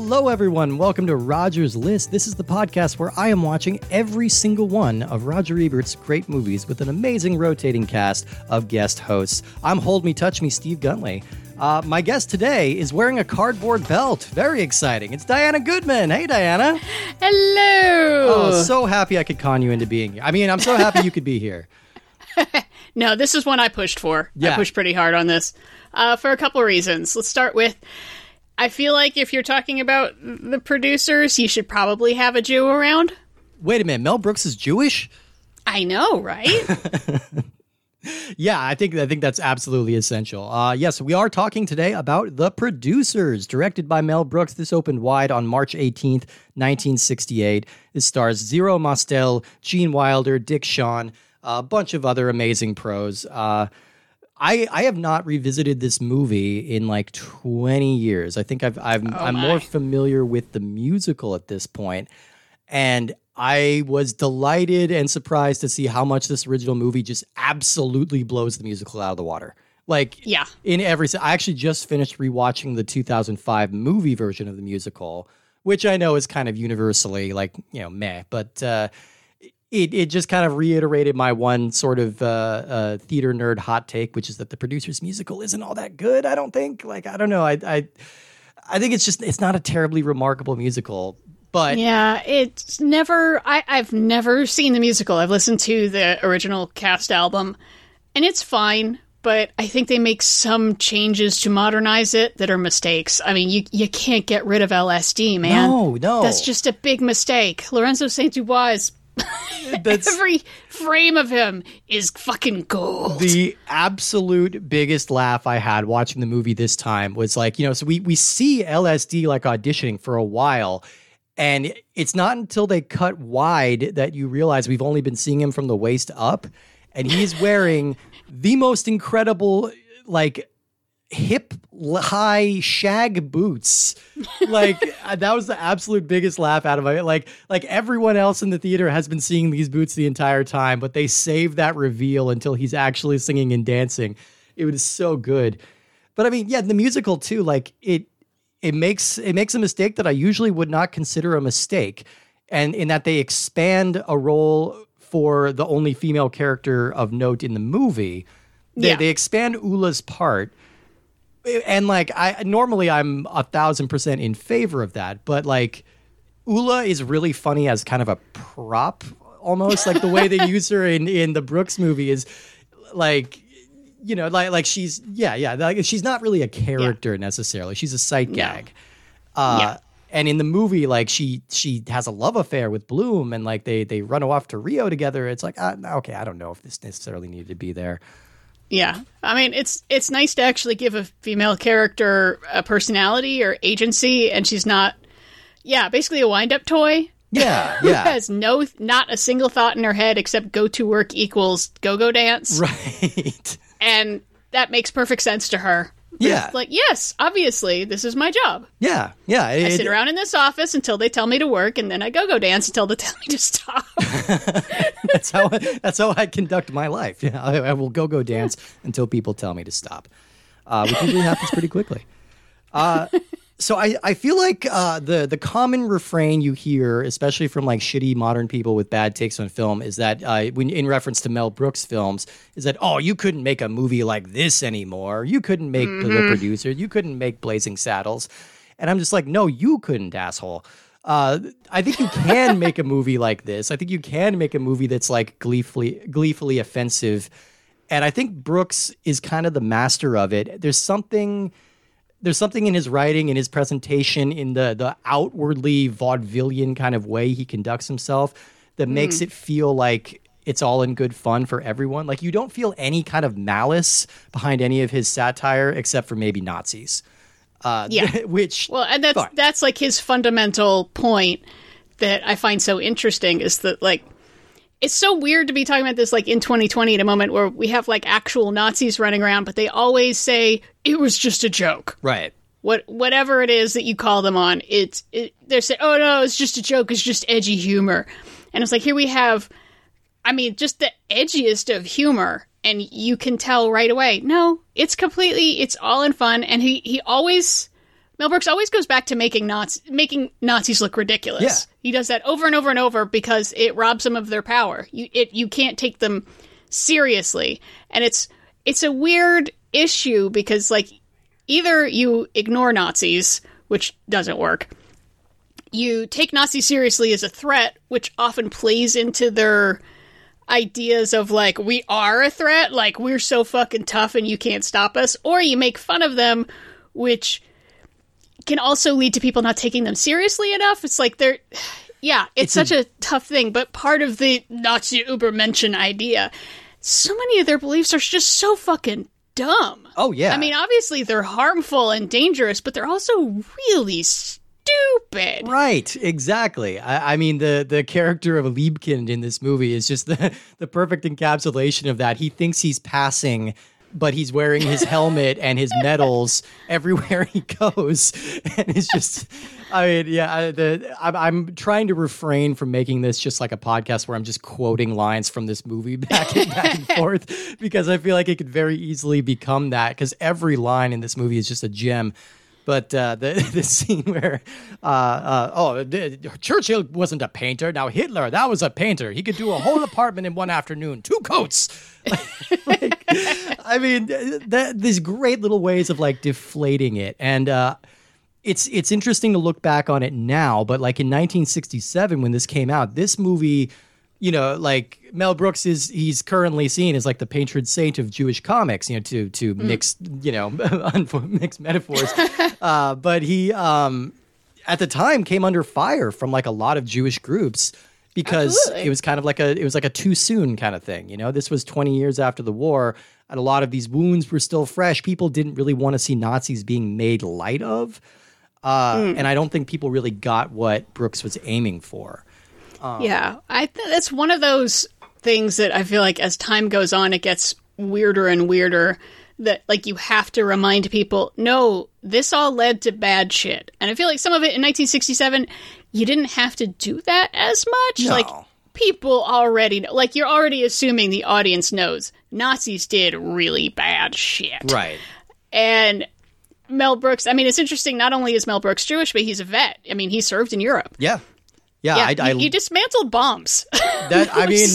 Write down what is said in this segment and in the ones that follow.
Hello, everyone. Welcome to Roger's List. This is the podcast where I am watching every single one of Roger Ebert's great movies with an amazing rotating cast of guest hosts. I'm Hold Me, Touch Me, Steve Guntley. Uh, my guest today is wearing a cardboard belt. Very exciting. It's Diana Goodman. Hey, Diana. Hello. Oh, so happy I could con you into being here. I mean, I'm so happy you could be here. no, this is one I pushed for. Yeah. I pushed pretty hard on this uh, for a couple reasons. Let's start with I feel like if you're talking about the producers, you should probably have a Jew around. Wait a minute. Mel Brooks is Jewish? I know, right? Yeah, I think I think that's absolutely essential. Uh, yes, we are talking today about The Producers, directed by Mel Brooks. This opened wide on March 18th, 1968. It stars Zero Mostel, Gene Wilder, Dick Shawn, a bunch of other amazing pros. Uh, I I have not revisited this movie in like 20 years. I think I've, I've I'm my. more familiar with the musical at this point, and I was delighted and surprised to see how much this original movie just absolutely blows the musical out of the water. Like Yeah. in every I actually just finished rewatching the 2005 movie version of the musical, which I know is kind of universally like, you know, meh, but uh it, it just kind of reiterated my one sort of uh, uh, theater nerd hot take, which is that the producer's musical isn't all that good. I don't think. Like I don't know. I I, I think it's just it's not a terribly remarkable musical. But yeah, it's never. I, I've never seen the musical. I've listened to the original cast album, and it's fine. But I think they make some changes to modernize it that are mistakes. I mean, you you can't get rid of LSD, man. no, no, That's just a big mistake. Lorenzo Saint Dubois is that's every frame of him is fucking gold. the absolute biggest laugh I had watching the movie this time was like, you know, so we we see LSD like auditioning for a while. And it's not until they cut wide that you realize we've only been seeing him from the waist up. And he's wearing the most incredible, like, hip high shag boots. Like uh, that was the absolute biggest laugh out of it. Like like everyone else in the theater has been seeing these boots the entire time, but they save that reveal until he's actually singing and dancing. It was so good. But I mean, yeah, the musical too, like it it makes it makes a mistake that I usually would not consider a mistake. And in that they expand a role for the only female character of note in the movie. They, Yeah. they expand Ulla's part and like I normally I'm a thousand percent in favor of that, but like Ulla is really funny as kind of a prop almost. Like the way they use her in in the Brooks movie is like you know like like she's yeah yeah like she's not really a character necessarily. She's a sight gag. Uh Yeah. and in the movie like she she has a love affair with Bloom and like they they run off to Rio together. It's like uh, okay I don't know if this necessarily needed to be there Yeah, I mean it's it's nice to actually give a female character a personality or agency, and she's not, yeah, basically a wind up toy. yeah who yeah has no not a single thought in her head except go to work equals go go dance, right and that makes perfect sense to her. Yeah. It's like yes, obviously this is my job. Yeah, yeah. I it- sit around in this office until they tell me to work, and then I go go dance until they tell me to stop. that's how that's how I conduct my life. Yeah, I, I will go go dance until people tell me to stop, uh, which usually happens pretty quickly. Uh, so I, I feel like uh, the the common refrain you hear, especially from like shitty modern people with bad takes on film, is that uh, when in reference to Mel Brooks films, is that oh you couldn't make a movie like this anymore. You couldn't make the producer. You couldn't make Blazing Saddles, and I'm just like no, you couldn't, asshole. Uh, I think you can make a movie like this. I think you can make a movie that's like gleefully gleefully offensive, and I think Brooks is kind of the master of it. There's something there's something in his writing, in his presentation, in the the outwardly vaudevillian kind of way he conducts himself that makes it feel like it's all in good fun for everyone. Like you don't feel any kind of malice behind any of his satire except for maybe Nazis. Uh, Yeah. which Well, and that's Fine. that's like his fundamental point that I find so interesting is that like it's so weird to be talking about this like in 2020 at a moment where we have like actual Nazis running around, but they always say it was just a joke. right. What whatever it is that you call them on, it's it, they're saying, "Oh no, it's just a joke. It's just edgy humor," and it's like here we have, I mean, just the edgiest of humor, and you can tell right away. No, it's completely, it's all in fun, and he he always Mel Brooks always goes back to making Nazis, making Nazis look ridiculous. Yeah. He does that over and over and over because it robs them of their power. You it you can't take them seriously, and it's it's a weird issue because like either you ignore Nazis, which doesn't work. You take Nazis seriously as a threat, which often plays into their ideas of like we are a threat, like we're so fucking tough and you can't stop us, or you make fun of them, which can also lead to people not taking them seriously enough. It's like they're yeah, it's, It's such a, tough thing, but part of the Nazi Übermenschen idea, so many of their beliefs are just so fucking dumb. Oh yeah. I mean, obviously they're harmful and dangerous, but they're also really stupid. Right, exactly. I, I mean, the the character of Liebkind in this movie is just the the perfect encapsulation of that. He thinks he's passing, but he's wearing his helmet and his medals everywhere he goes, and it's just. I mean, yeah. I, the I'm, I'm trying to refrain from making this just like a podcast where I'm just quoting lines from this movie back and back and forth because I feel like it could very easily become that because every line in this movie is just a gem. But uh, the the scene where, uh, uh, oh, Churchill wasn't a painter. Now Hitler, that was a painter. He could do a whole apartment in one afternoon, two coats. like, I mean, that these great little ways of like deflating it, and uh, it's it's interesting to look back on it now. But like in 1967, when this came out, this movie you know, like Mel Brooks is he's currently seen as like the patron saint of Jewish comics, you know, to to mix, you know, mix metaphors. uh, but he um at the time came under fire from like a lot of Jewish groups because Absolutely. it was kind of like a it was like a too soon kind of thing, you know. This was 20 years after the war and a lot of these wounds were still fresh. People didn't really want to see Nazis being made light of. Uh, and I don't think people really got what Brooks was aiming for. Um, yeah, I th- that's one of those things that I feel like as time goes on, it gets weirder and weirder. That like you have to remind people, no, this all led to bad shit. And I feel like some of it in 1967, you didn't have to do that as much. No. Like people already know. Like you're already assuming the audience knows Nazis did really bad shit. Right. And Mel Brooks, I mean, it's interesting. Not only is Mel Brooks Jewish, but he's a vet. I mean, he served in Europe. Yeah. Yeah, Yeah, I, I, he, he dismantled bombs. that I mean,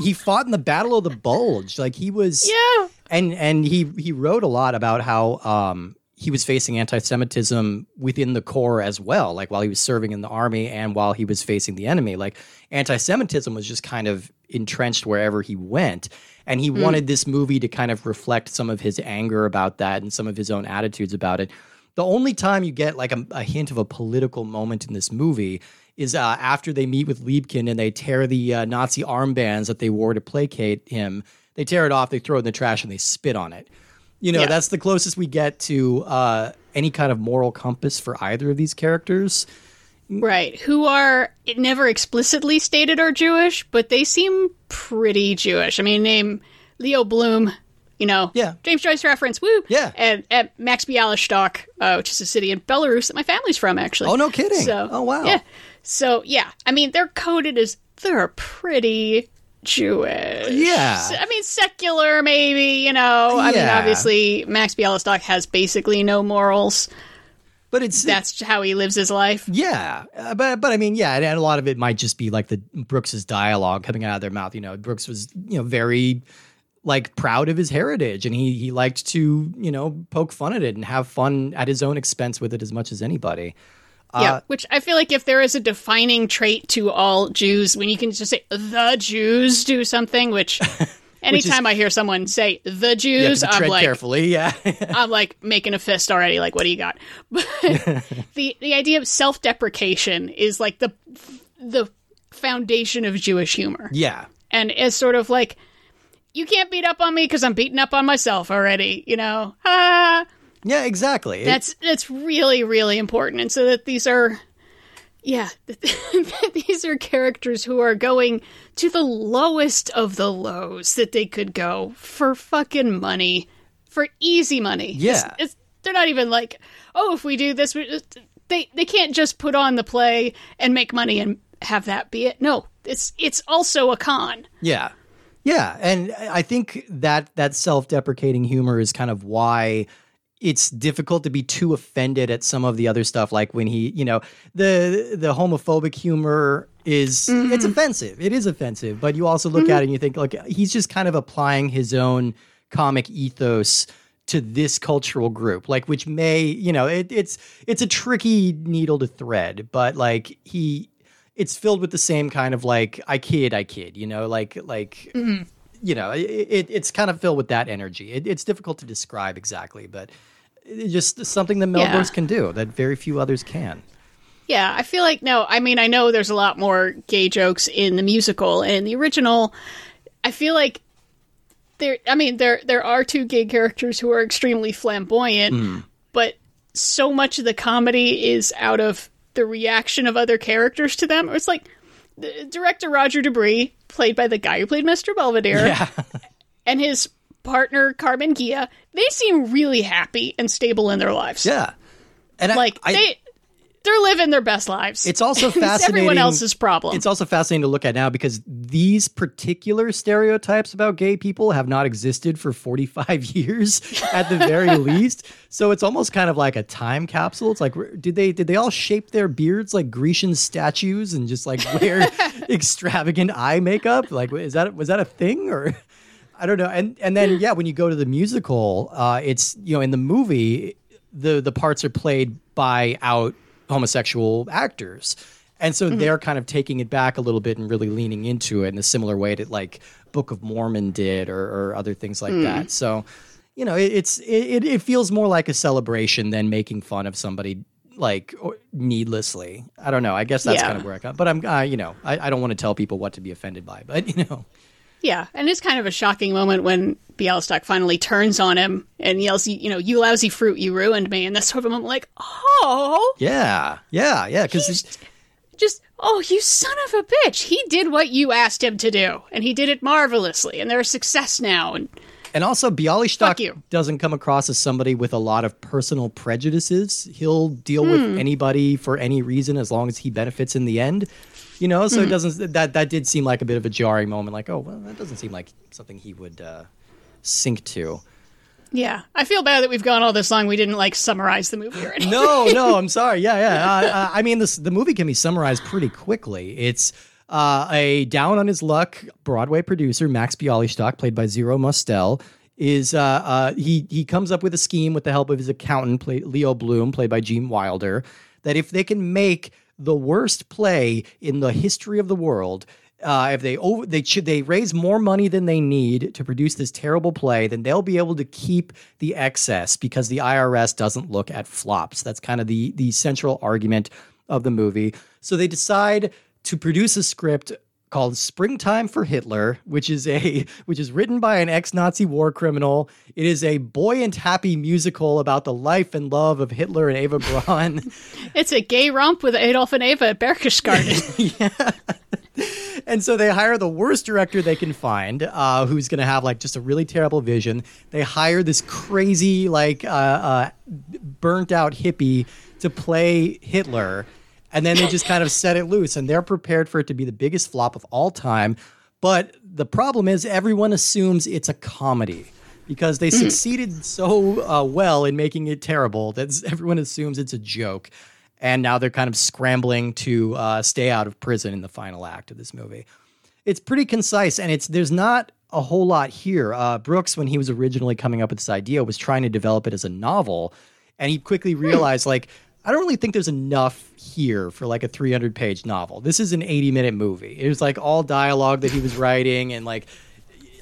he fought in the Battle of the Bulge. Like he was, Yeah. and and he he wrote a lot about how um he was facing anti-Semitism within the Corps as well. Like while he was serving in the army and while he was facing the enemy, like anti-Semitism was just kind of entrenched wherever he went. And he wanted this movie to kind of reflect some of his anger about that and some of his own attitudes about it. The only time you get like a, a hint of a political moment in this movie is uh, after they meet with Liebkin and they tear the uh, Nazi armbands that they wore to placate him. They tear it off, they throw it in the trash, and they spit on it. You know, Yeah. that's the closest we get to uh, any kind of moral compass for either of these characters. Right. Who are it never explicitly stated are Jewish, but they seem pretty Jewish. I mean, name Leo Bloom, you know, Yeah. James Joyce reference, woo, Yeah. and, and Max Bialystok, uh, which is a city in Belarus that my family's from, actually. Oh, no kidding. So, Oh, wow. Yeah. So yeah, I mean, they're coded as they're pretty Jewish. Yeah. I mean, secular, maybe. You know, I mean, obviously, Max Bialystok has basically no morals. But it's That's how he lives his life. Yeah, uh, but but I mean, yeah, and, and a lot of it might just be like the Brooks's dialogue coming out of their mouth. You know, Brooks was you know very like proud of his heritage, and he he liked to you know poke fun at it and have fun at his own expense with it as much as anybody. Yeah, Uh, which I feel like if there is a defining trait to all Jews, when you can just say the Jews do something, which anytime I hear someone say the Jews, I'm like, carefully. Yeah, I'm like making a fist already. Like, what do you got? But the the idea of self deprecation is like the the foundation of Jewish humor, yeah, and it's sort of like you can't beat up on me because I'm beating up on myself already. You know, ah. Yeah, exactly. That's that's really really important, and so that these are, yeah, these are characters who are going to the lowest of the lows that they could go for fucking money, for easy money. It's- Yeah. it's, they're not even like, oh, if we do this, we, uh, they they can't just put on the play and make money and have that be it. No, it's it's also a con. Yeah. Yeah, and I think that that self-deprecating humor is kind of why it's difficult to be too offended at some of the other stuff like when he you know the the homophobic humor is mm-hmm. it's offensive it is offensive but you also look mm-hmm. at it and you think like he's just kind of applying his own comic ethos to this cultural group like which may you know it, it's it's a tricky needle to thread but like he it's filled with the same kind of like i kid i kid you know like like mm-hmm you know, it, it, it's kind of filled with that energy. It, it's difficult to describe exactly, but just something that Mel yeah. Can do that very few others can. Yeah, I feel like no. I mean, I know there's a lot more gay jokes in the musical and the original. I feel like there. I mean, there there are two gay characters who are extremely flamboyant, mm. but so much of the comedy is out of the reaction of other characters to them. It's like director Roger De Bris, played by the guy who played Mr. Belvedere, yeah. and his partner Carmen Ghia, they seem really happy and stable in their lives. Yeah, and like I, they they're living their best lives. It's also fascinating. everyone else's problem. It's also fascinating to look at now because these particular stereotypes about gay people have not existed for 45 years at the very least. So it's almost kind of like a time capsule. It's like did they did they all shape their beards like Grecian statues and just like wear extravagant eye makeup? Like is that was that a thing or I don't know. And and then yeah, when you go to the musical, uh, it's you know in the movie the the parts are played by out homosexual actors. And so mm-hmm. they're kind of taking it back a little bit and really leaning into it in a similar way that like Book of Mormon did or, or other things like mm. that. So, you know, it, it's it, it feels more like a celebration than making fun of somebody like needlessly. I don't know. I guess that's yeah. kind of where I come. But I'm, uh, you know, I, I don't want to tell people what to be offended by. But you know, yeah, and it's kind of a shocking moment when Bialystok finally turns on him and yells, "You know, you lousy fruit, you ruined me!" And that's sort of a moment like, "Oh, yeah, yeah, yeah," because just, "Oh, you son of a bitch! He did what you asked him to do, and he did it marvelously, and they're a success now." And and also, Bialystok doesn't come across as somebody with a lot of personal prejudices. He'll deal hmm. with anybody for any reason as long as he benefits in the end you know. So mm-hmm. it doesn't that that did seem like a bit of a jarring moment. Like, oh, well, that doesn't seem like something he would uh, sink to. Yeah, I feel bad that we've gone all this long. We didn't like summarize the movie or anything. no, no, I'm sorry. Yeah, yeah. Uh, uh, I mean, this the movie can be summarized pretty quickly. It's uh, a down on his luck Broadway producer Max Bialystock, played by Zero Mostel, is uh, uh, he he comes up with a scheme with the help of his accountant, play, Leo Bloom, played by Gene Wilder, that if they can make the worst play in the history of the world. Uh, if they over, they should they raise more money than they need to produce this terrible play, then they'll be able to keep the excess because the IRS doesn't look at flops. That's kind of the the central argument of the movie. So they decide to produce a script called Springtime for Hitler, which is a which is written by an ex-Nazi war criminal. It is a buoyant, happy musical about the life and love of Hitler and Eva Braun. it's a gay romp with Adolf and Eva at Berchtesgaden. yeah. And so they hire the worst director they can find, uh, who's going to have like just a really terrible vision. They hire this crazy, like, uh, uh, burnt out hippie to play Hitler and then they just kind of set it loose and they're prepared for it to be the biggest flop of all time. But the problem is everyone assumes it's a comedy because they mm. succeeded so uh, well in making it terrible that everyone assumes it's a joke. And now they're kind of scrambling to uh, stay out of prison in the final act of this movie. It's pretty concise, and it's there's not a whole lot here. Uh, Brooks, when he was originally coming up with this idea, was trying to develop it as a novel, and he quickly hmm. realized like I don't really think there's enough here for like a 300 page novel. This is an 80 minute movie. It was like all dialogue that he was writing and like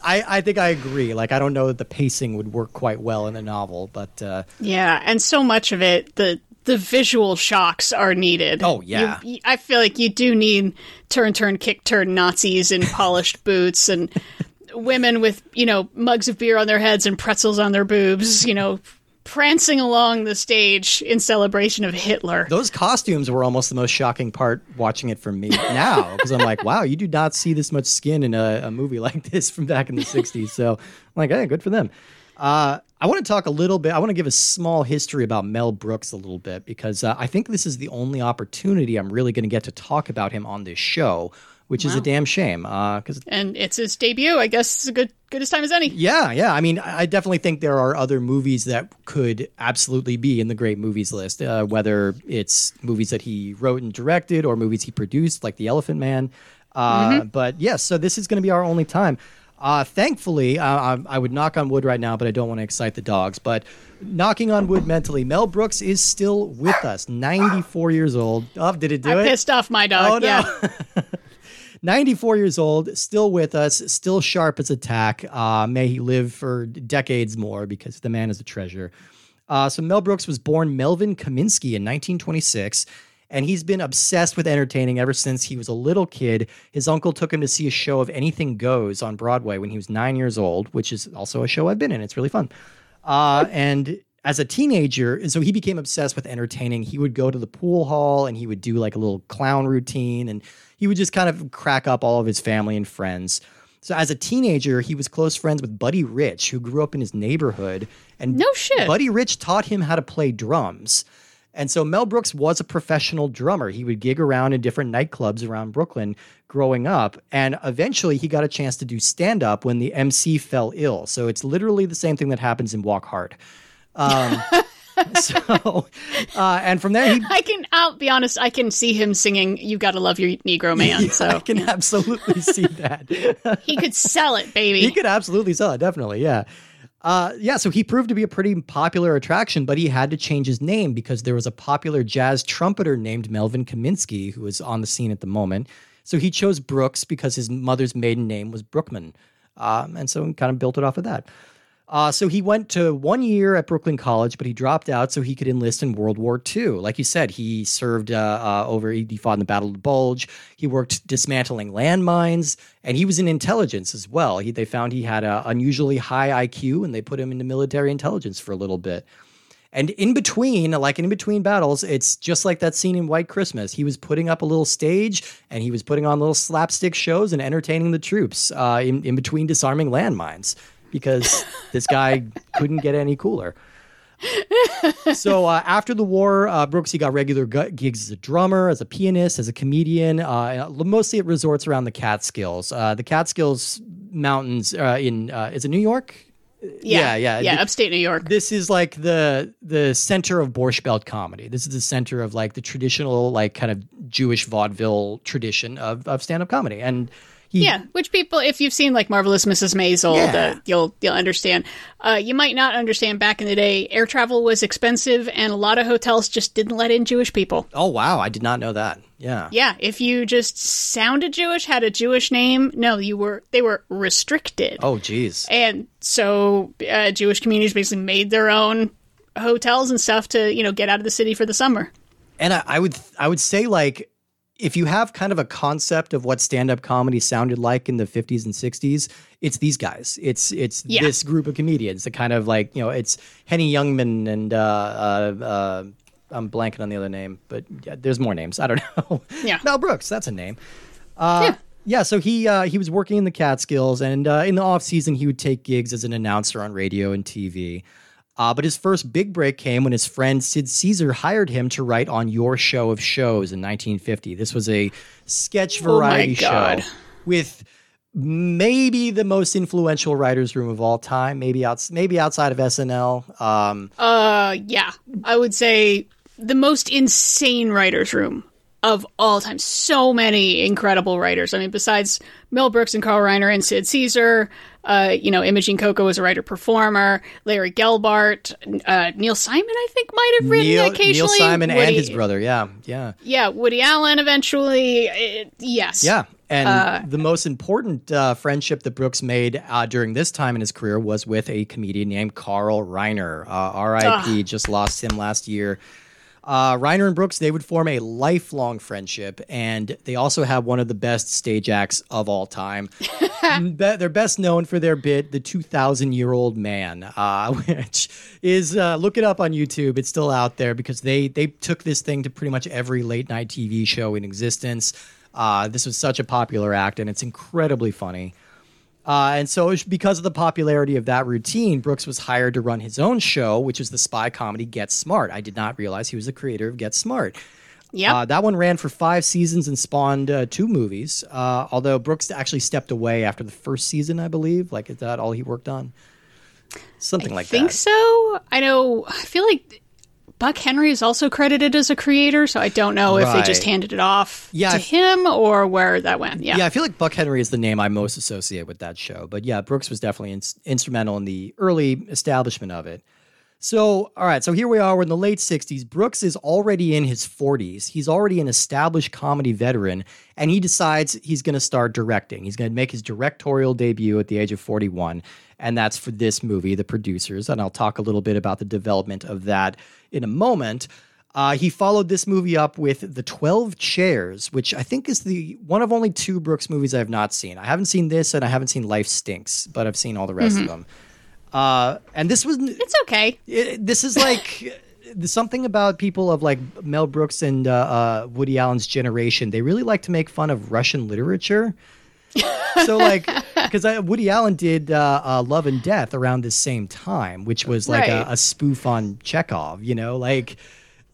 I, I think I agree. Like I don't know that the pacing would work quite well in the novel, but uh, yeah, and so much of it the the visual shocks are needed. Oh yeah, you, I feel like you do need turn turn kick turn Nazis in polished boots and women with you know mugs of beer on their heads and pretzels on their boobs. You know prancing along the stage in celebration of Hitler. Those costumes were almost the most shocking part watching it for me now because I'm like, wow, you do not see this much skin in a, a movie like this from back in the 60s. So I'm like, hey, good for them. Uh, I want to talk a little bit. I want to give a small history about Mel Brooks a little bit because uh, I think this is the only opportunity I'm really going to get to talk about him on this show. Which is a damn shame. Because And it's his debut. I guess it's a good good as time as any. yeah, yeah. I mean, I definitely think there are other movies that could absolutely be in the great movies list, uh, whether it's movies that he wrote and directed or movies he produced, like The Elephant Man. Uh, But yes, so this is going to be our only time. Uh, thankfully, uh, I, I would knock on wood right now, but I don't want to excite the dogs. But knocking on wood mentally, Mel Brooks is still with us, 94 years old. Oh, did it do I it? pissed off my dog. Oh, no. Yeah. 94 years old, still with us, still sharp as a tack. Uh, may he live for decades more because the man is a treasure. Uh, so Mel Brooks was born Melvin Kaminsky in 1926, and he's been obsessed with entertaining ever since he was a little kid. His uncle took him to see a show of Anything Goes on Broadway when he was nine years old, which is also a show I've been in. It's really fun. Uh, and as a teenager, And so he became obsessed with entertaining. He would go to the pool hall and he would do like a little clown routine and he would just kind of crack up all of his family and friends. So as a teenager, he was close friends with Buddy Rich, who grew up in his neighborhood. And No shit. Buddy Rich taught him how to play drums. And so Mel Brooks was a professional drummer. He would gig around in different nightclubs around Brooklyn growing up. And eventually he got a chance to do stand up when the MC fell ill. So it's literally the same thing that happens in Walk Hard. Um, so, uh, and from there, he, I can. I'll be honest. I can see him singing "You Gotta Love Your Negro Man." I So I can absolutely see that. he could sell it, baby. he could absolutely sell it, definitely. Yeah. Uh, yeah, so he proved to be a pretty popular attraction, but he had to change his name because there was a popular jazz trumpeter named Melvin Kaminsky who was on the scene at the moment. So he chose Brooks because his mother's maiden name was Brookman. Um, and so he kind of built it off of that. Uh, so he went to one year at Brooklyn College, but he dropped out so he could enlist in World War II. Like you said, he served uh, uh, over, he fought in the Battle of the Bulge. He worked dismantling landmines, and he was in intelligence as well. He, they found he had an unusually high IQ, and they put him into military intelligence for a little bit. And in between, like in between battles, it's just like that scene in White Christmas. He was putting up a little stage and he was putting on little slapstick shows and entertaining the troops uh, in, in between disarming landmines because this guy couldn't get any cooler. so uh, after the war, uh, Brooksy got regular gu- gigs as a drummer, as a pianist, as a comedian, uh, mostly at resorts around the Catskills. Uh, the Catskills Mountains uh, in uh, is it New York? yeah, yeah. yeah. The- upstate New York. this is like the the center of Borscht Belt comedy. This is the center of like the traditional like kind of Jewish vaudeville tradition of of stand up comedy. And he Yeah, which people, if you've seen like Marvelous Mrs. Maisel, Yeah. uh, you'll you'll understand. Uh, you might not understand. Back in the day, air travel was expensive, and a lot of hotels just didn't let in Jewish people. oh wow, I did not know that. Yeah. Yeah, if you just sounded Jewish, had a Jewish name, no, you were they were restricted. Oh geez. And so uh, Jewish communities basically made their own hotels and stuff to you know get out of the city for the summer. And I, I would I would say like if you have kind of a concept of what stand up comedy sounded like in the 50s and 60s, it's these guys. It's it's Yeah. this group of comedians. The kind of like you know it's Henny Youngman and uh, uh, uh, I'm blanking on the other name, but yeah, there's more names. I don't know. Yeah. Mel Brooks, that's a name. Uh, yeah. so he uh, he was working in the Catskills, and uh, in the off season, he would take gigs as an announcer on radio and TV. Uh, but his first big break came when his friend Sid Caesar hired him to write on Your Show of Shows in 1950. This was a sketch Oh variety show with maybe the most influential writers' room of all time. Maybe outs maybe outside of SNL. Um, Uh, yeah, I would say the most insane writers' room of all time. So many incredible writers. I mean, besides Mel Brooks and Carl Reiner and Sid Caesar, uh, you know, Imogene Coca was a writer performer. Larry Gelbart, uh, Neil Simon, I think, might have written Neil, Neil occasionally. Simon and his brother. Yeah, yeah. Yeah, Woody Allen eventually. uh, yes. Yeah. And the most important uh, friendship that Brooks made uh, during this time in his career was with a comedian named Carl Reiner. Uh, RIP, just lost him last year. Uh, Reiner and Brooks, they would form a lifelong friendship, and they also have one of the best stage acts of all time. They're best known for their bit, The 2,000 Year Old Man, uh, which is, uh, look it up on YouTube. It's still out there because they, they took this thing to pretty much every late night TV show in existence. Uh, this was such a popular act, and it's incredibly funny. Uh, and so, because of the popularity of that routine, Brooks was hired to run his own show, which was the spy comedy Get Smart. I did not realize he was the creator of Get Smart. Yep. Uh, that one ran for five seasons and spawned uh, two movies. Uh, although Brooks actually stepped away after the first season, I believe. Like, is that all he worked on? Something like that. I think so. I know. I feel like Buck Henry is also credited as a creator, so I don't know if they just handed it off Yeah, to him or where that went. Yeah. Yeah, I feel like Buck Henry is the name I most associate with that show. But yeah, Brooks was definitely ins- instrumental in the early establishment of it. So, all right, so here we are. We're in the late 60s. Brooks is already in his 40s. He's already an established comedy veteran, and he decides he's going to start directing. He's going to make his directorial debut at the age of 41, and that's for this movie, The Producers. And I'll talk a little bit about the development of that in a moment. Uh, he followed this movie up with The 12 Chairs, which I think is the one of only two Brooks movies I have not seen. I haven't seen this and I haven't seen Life Stinks, but I've seen all the rest of them. Uh, and this was It's okay. it, this is like something about people of like Mel Brooks and uh, uh, Woody Allen's generation. They really like to make fun of Russian literature. so like because Woody Allen did uh, uh, Love and Death around the same time, which was like Right. a, a spoof on Chekhov. You know, like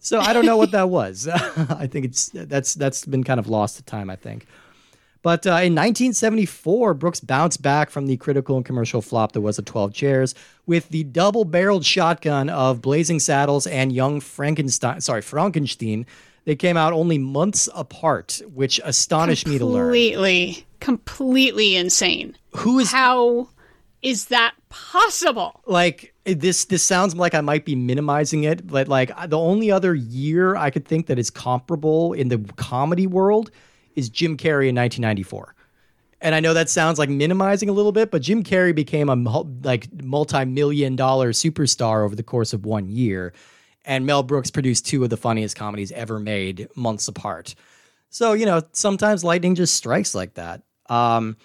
so I don't know what that was. I think it's that's that's been kind of lost to time. I think. But uh, in 1974, Brooks bounced back from the critical and commercial flop that was the 12 Chairs with the double-barreled shotgun of Blazing Saddles and Young Frankenstein. Sorry, Fronkensteen. They came out only months apart, which astonished me to learn. Completely, completely insane. Who is How is that possible? like this? This sounds like I might be minimizing it, but like the only other year I could think that is comparable in the comedy world is Jim Carrey in 1994. And I know that sounds like minimizing a little bit, but Jim Carrey became a like multi-million dollar superstar over the course of one year, and Mel Brooks produced two of the funniest comedies ever made months apart. So you know, sometimes lightning just strikes like that. Um,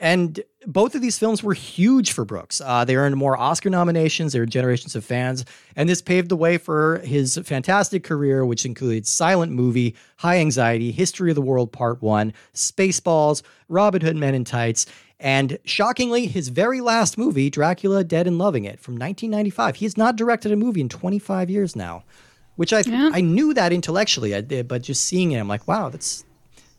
and both of these films were huge for Brooks. Uh, they earned more Oscar nominations. They were generations of fans. And this paved the way for his fantastic career, which includes Silent Movie, High Anxiety, History of the World Part 1, Spaceballs, Robin Hood Men in Tights, and shockingly, his very last movie, Dracula Dead and Loving It, from 1995. He has not directed a movie in 25 years now, which I, I knew that intellectually, I did, but just seeing it, I'm like, wow, that's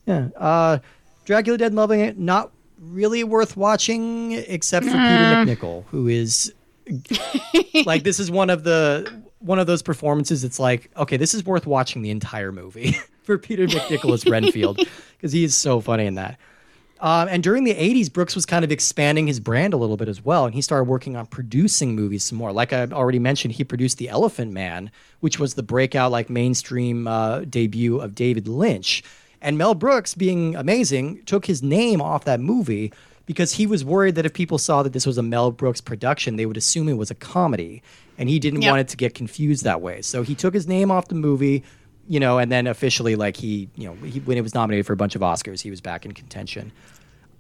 yeah. Uh, Dracula Dead and Loving It, not really worth watching except for Peter MacNicol, who is like this is one of the one of those performances. It's like, okay, this is worth watching the entire movie for Peter MacNicol as Renfield because he is so funny in that. Um, and during the 80s, Brooks was kind of expanding his brand a little bit as well. And he started working on producing movies some more. Like I already mentioned, he produced The Elephant Man, which was the breakout, like mainstream uh, debut of David Lynch. And Mel Brooks, being amazing, took his name off that movie because he was worried that if people saw that this was a Mel Brooks production, they would assume it was a comedy. And he didn't Yep. want it to get confused that way. So he took his name off the movie, you know, and then officially, like he, you know, he, when it was nominated for a bunch of Oscars, he was back in contention.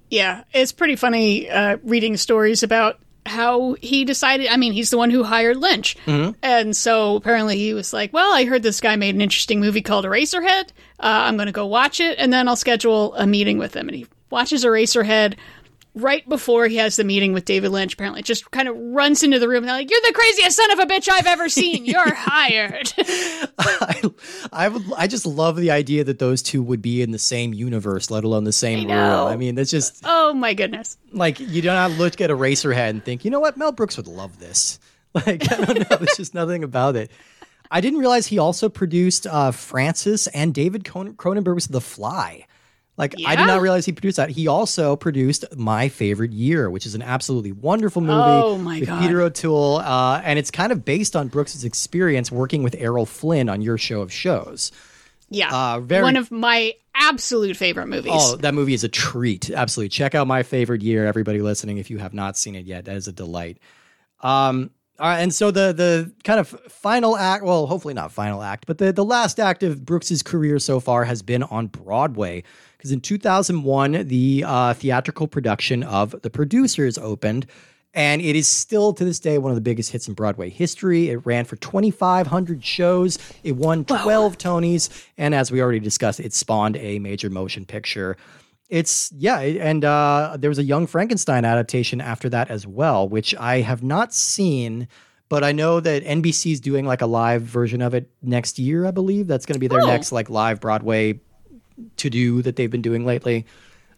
Yeah, it's pretty funny uh, reading stories about how he decided. I mean, he's the one who hired Lynch. And so apparently he was like, well, I heard this guy made an interesting movie called Eraserhead. Uh, I'm going to go watch it, and then I'll schedule a meeting with him. And he watches Eraserhead right before he has the meeting with David Lynch. Apparently, just kind of runs into the room and they're like, "You're the craziest son of a bitch I've ever seen. You're hired." I, I would, I just love the idea that those two would be in the same universe, let alone the same room. I mean, that's just oh my goodness. like you do not look at a Eraserhead and think, you know what, Mel Brooks would love this. Like I don't know, there's just nothing about it. I didn't realize he also produced uh, Francis and David Cronenberg's The Fly. Like I did not realize he produced that. He also produced My Favorite Year, which is an absolutely wonderful movie Oh, my with God. Peter O'Toole, uh, and it's kind of based on Brooks's experience working with Errol Flynn on Your Show of Shows. Yeah, Uh, very- one of my absolute favorite movies. Oh, that movie is a treat. Absolutely. Check out My Favorite Year, everybody listening, if you have not seen it yet. That is a delight. Um, all right, and so the the kind of final act, well, hopefully not final act, but the, the last act of Brooks's career so far has been on Broadway. Because in 2001, the uh, theatrical production of The Producers opened, and it is still to this day one of the biggest hits in Broadway history. It ran for 2,500 shows. It won 12 Tonys, and as we already discussed, it spawned a major motion picture. It's yeah, and uh, there was a Young Frankenstein adaptation after that as well, which I have not seen, but I know that NBC's doing like a live version of it next year. I believe that's going to be their Oh. next like live Broadway to do that they've been doing lately.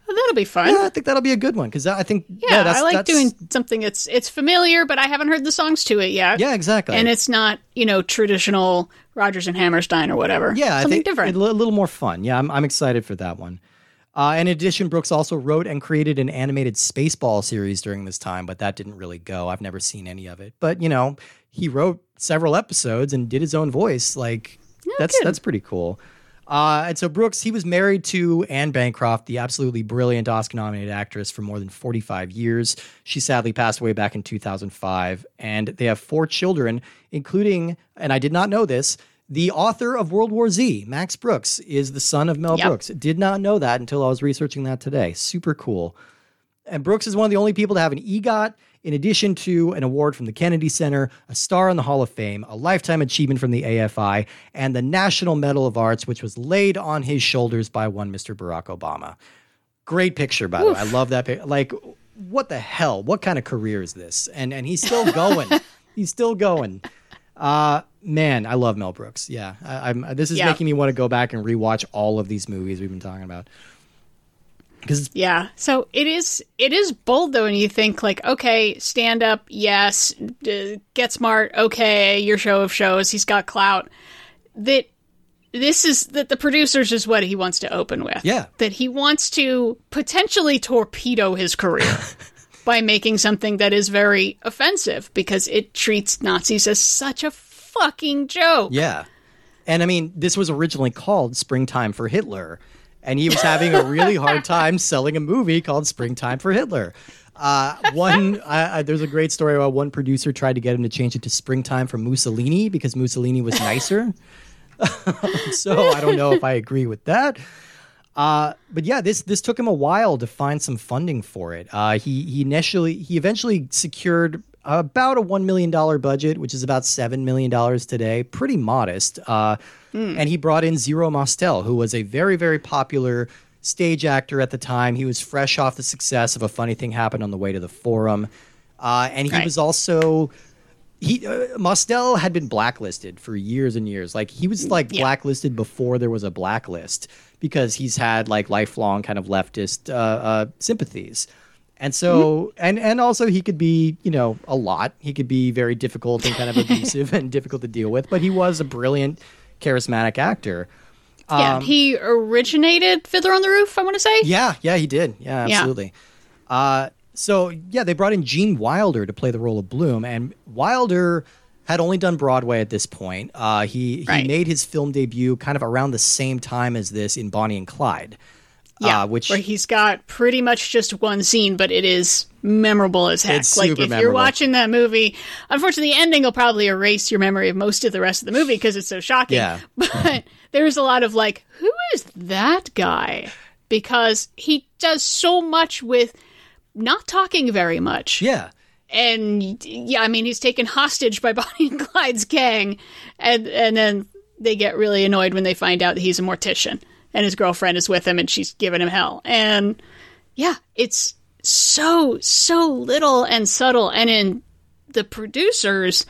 Well, that'll be fun. Yeah, I think that'll be a good one because I think Yeah, yeah, that's, I like that's- doing something that's it's familiar, but I haven't heard the songs to it yet. Yeah, exactly. and it's not you know traditional Rodgers and Hammerstein or whatever. Yeah, I something think different. A little more fun. Yeah, I'm, I'm excited for that one. Uh, in addition, Brooks also wrote and created an animated Spaceball series during this time, but that didn't really go. I've never seen any of it. But you know, he wrote several episodes and did his own voice. Like that's good. that's pretty cool. Uh, and so Brooks, he was married to Anne Bancroft, the absolutely brilliant Oscar-nominated actress for more than 45 years. She sadly passed away back in 2005, and they have four children, including, and I did not know this, the author of World War Z, Max Brooks, is the son of Mel Yep. Brooks. Did not know that until I was researching that today. Super cool. And Brooks is one of the only people to have an EGOT, in addition to an award from the Kennedy Center, a star in the Hall of Fame, a lifetime achievement from the AFI, and the National Medal of Arts, which was laid on his shoulders by one Mr. Barack Obama. Great picture, by the way. I love that picture. Like, what the hell? What kind of career is this? And and he's still going. he's still going. Uh man, I love Mel Brooks. Yeah, I, I'm. This is Yeah. making me want to go back and rewatch all of these movies we've been talking about. Because Yeah. So it is it is bold though, and you think like, okay, stand up, yes, d- get smart, okay, your show of shows, he's got clout. That this is that the producers is what he wants to open with. Yeah. That he wants to potentially torpedo his career by making something that is very offensive because it treats Nazis as such a fucking joke. Yeah. And I mean, this was originally called Springtime for Hitler. And he was having a really hard time selling a movie called Springtime for Hitler. Uh, one, I, I, there's a great story about one producer tried to get him to change it to Springtime for Mussolini because Mussolini was nicer. so I don't know if I agree with that. Uh, but yeah, this this took him a while to find some funding for it. Uh, he he initially he eventually secured about a one million dollar budget, which is about seven million dollars today. Pretty modest. Uh, And he brought in Zero Mostel, who was a very very popular stage actor at the time. He was fresh off the success of a funny thing happened on the way to the Forum, uh, and he Right. was also he uh, Mostel had been blacklisted for years and years. Like he was like Yeah. blacklisted before there was a blacklist because he's had like lifelong kind of leftist uh, uh, sympathies. And so, and and also he could be, you know, a lot. He could be very difficult and kind of abusive and difficult to deal with. But he was a brilliant, charismatic actor. Yeah. he originated Fiddler on the Roof, I want to say. Yeah, yeah, he did. Yeah, Yeah. absolutely. Uh, so yeah, they brought in Gene Wilder to play the role of Bloom, and Wilder had only done Broadway at this point. Uh, he he Right. made his film debut kind of around the same time as this in Bonnie and Clyde. Yeah, uh, which where he's got pretty much just one scene, but it is memorable as heck. Like if you're watching that movie, unfortunately, the ending will probably erase your memory of most of the rest of the movie because it's so shocking. Yeah. But there's a lot of like, who is that guy? Because he does so much with not talking very much. yeah, And yeah, I mean, he's taken hostage by Bonnie and Clyde's gang, and and then they get really annoyed when they find out that he's a mortician and his girlfriend is with him and she's giving him hell. And yeah, it's so so little and subtle. And in the producers,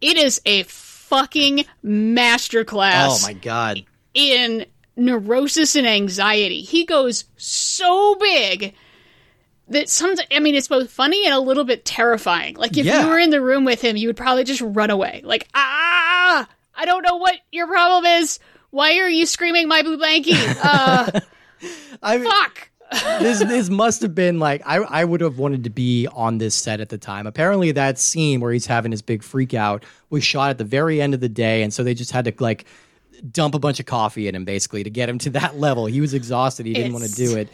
it is a fucking masterclass oh my god, in neurosis and anxiety. He goes so big that sometimes, I mean, it's both funny and a little bit terrifying. Like, if Yeah. you were in the room with him, you would probably just run away. Like, ah, I don't know what your problem is. Why are you screaming my blue blankie? Uh, I mean, fuck. this this must have been like I I would have wanted to be on this set at the time. Apparently, that scene where he's having his big freak out was shot at the very end of the day, and so they just had to like dump a bunch of coffee in him basically to get him to that level. He was exhausted. He didn't want to do it.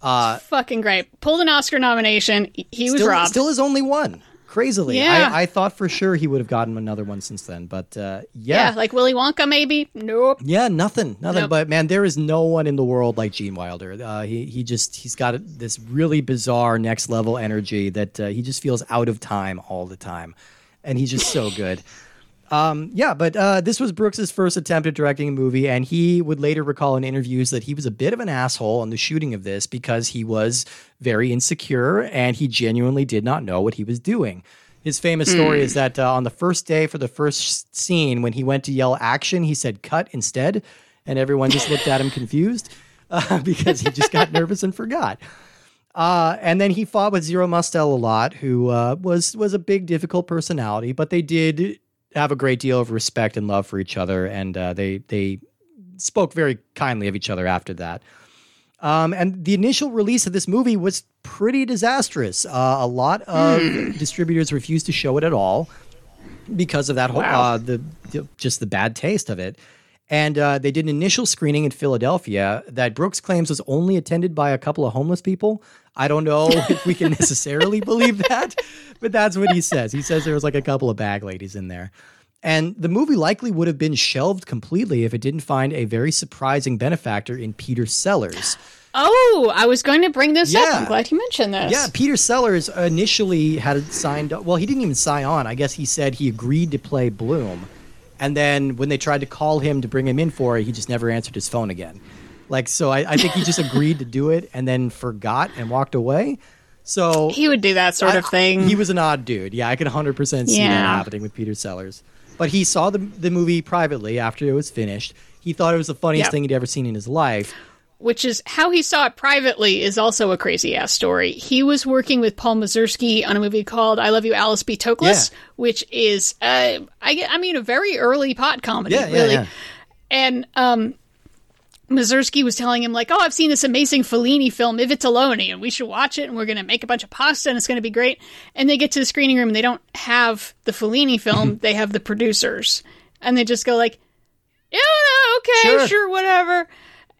Uh, Fucking great. Pulled an Oscar nomination. He- was Still, robbed. still his only one. Crazily, Yeah. I, I thought for sure he would have gotten another one since then, but uh, yeah. yeah, like Willy Wonka, maybe? Nope. Yeah, nothing, nothing. Nope. But man, there is no one in the world like Gene Wilder. Uh, he he just he's got this really bizarre next level energy that uh, he just feels out of time all the time, and he's just so good. Um, yeah, but uh, this was Brooks's first attempt at directing a movie, and he would later recall in interviews that he was a bit of an asshole on the shooting of this because he was very insecure and he genuinely did not know what he was doing. His famous story is that uh, on the first day for the first scene, when he went to yell action, he said cut instead, and everyone just looked at him confused uh, because he just got nervous and forgot. Uh, and then he fought with Zero Mostel a lot, who uh, was was a big, difficult personality, but they did have a great deal of respect and love for each other, and uh, they they spoke very kindly of each other after that. Um, and the initial release of this movie was pretty disastrous. Uh, a lot of distributors refused to show it at all because of that whole Wow. uh, the, the just the bad taste of it. And uh, they did an initial screening in Philadelphia that Brooks claims was only attended by a couple of homeless people. I don't know if we can necessarily believe that, but that's what he says. He says there was like a couple of bag ladies in there. And the movie likely would have been shelved completely if it didn't find a very surprising benefactor in Peter Sellers. Oh, I was going to bring this up. I'm glad you mentioned this. Yeah, Peter Sellers initially had signed. Well, he didn't even sign on. I guess he said he agreed to play Bloom, and then when they tried to call him to bring him in for it, he just never answered his phone again. Like, so I, I think he just agreed to do it and then forgot and walked away. So He would do that sort of thing. He was an odd dude. Yeah, I could 100% see that happening with Peter Sellers. But he saw the the movie privately after it was finished. He thought it was the funniest Yeah. thing he'd ever seen in his life. which is how he saw it privately is also a crazy ass story. He was working with Paul Mazursky on a movie called "I Love You, Alice B. Toklas," Yeah. which is, uh, I, I mean, a very early pot comedy, Yeah, yeah, really. yeah. And um, Mazursky was telling him like, "Oh, I've seen this amazing Fellini film, I Vitelloni, and we should watch it, and we're going to make a bunch of pasta, and it's going to be great." And they get to the screening room, and they don't have the Fellini film; they have the producers, and they just go like, "Yeah, okay, Sure. sure, whatever."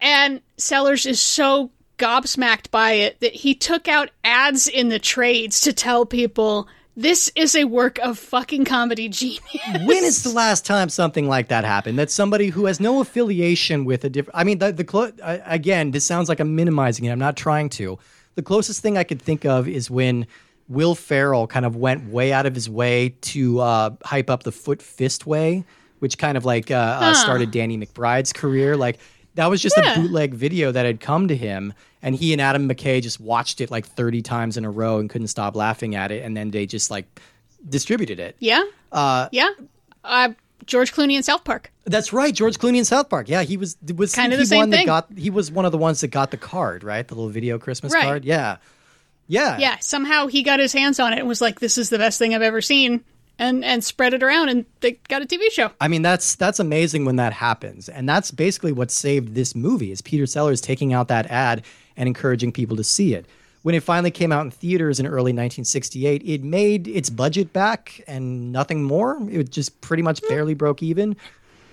And Sellers is so gobsmacked by it that he took out ads in the trades to tell people this is a work of fucking comedy genius. when is the last time something like that happened? That somebody who has no affiliation with a different. I mean, the, the clo- uh, again, this sounds like I'm minimizing it. I'm not trying to. The closest thing I could think of is when Will Ferrell kind of went way out of his way to uh, hype up the Foot Fist Way, which kind of like uh, uh, started Danny McBride's career. Like that was just Yeah. a bootleg video that had come to him, and he and Adam McKay just watched it like 30 times in a row and couldn't stop laughing at it, and then they just like distributed it. yeah, Uh, yeah. Uh, George Clooney in South Park. That's right, George Clooney in South Park. Yeah, he was was Kinda he the same one that thing. got he was one of the ones that got the card, right? The little video Christmas Right. card. Yeah. Yeah. Yeah, somehow he got his hands on it and was like, "This is the best thing I've ever seen," and and spread it around, and they got a TV show. I mean, that's that's amazing when that happens. And that's basically what saved this movie is Peter Sellers taking out that ad and encouraging people to see it. When it finally came out in theaters in early 1968, it made its budget back and nothing more. It just pretty much hmm. barely broke even.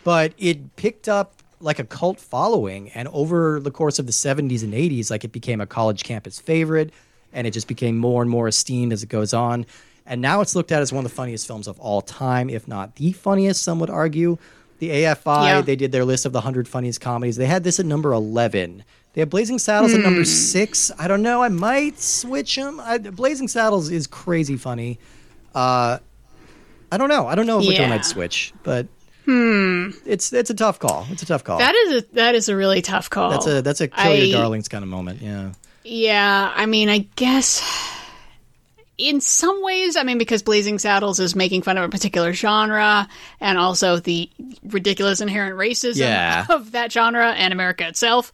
But it picked up like a cult following and over the course of the 70s and 80s like it became a college campus favorite and it just became more and more esteemed as it goes on and now it's looked at as one of the funniest films of all time if not the funniest some would argue. The AFI Yeah. they did their list of the 100 funniest comedies. They had this at number 11 they have blazing saddles at number six. I don't know. I might switch them I, blazing saddles is crazy funny. Uh, i don't know. I don't know which one Yeah. i'd switch but hmm. it's it's a tough call. It's a tough call. That is a that is a really tough call. that's a that's a kill your darlings kind of moment. Yeah. Yeah, I mean, I guess in some ways, I mean, because Blazing Saddles is making fun of a particular genre and also the ridiculous inherent racism Yeah. of that genre and America itself.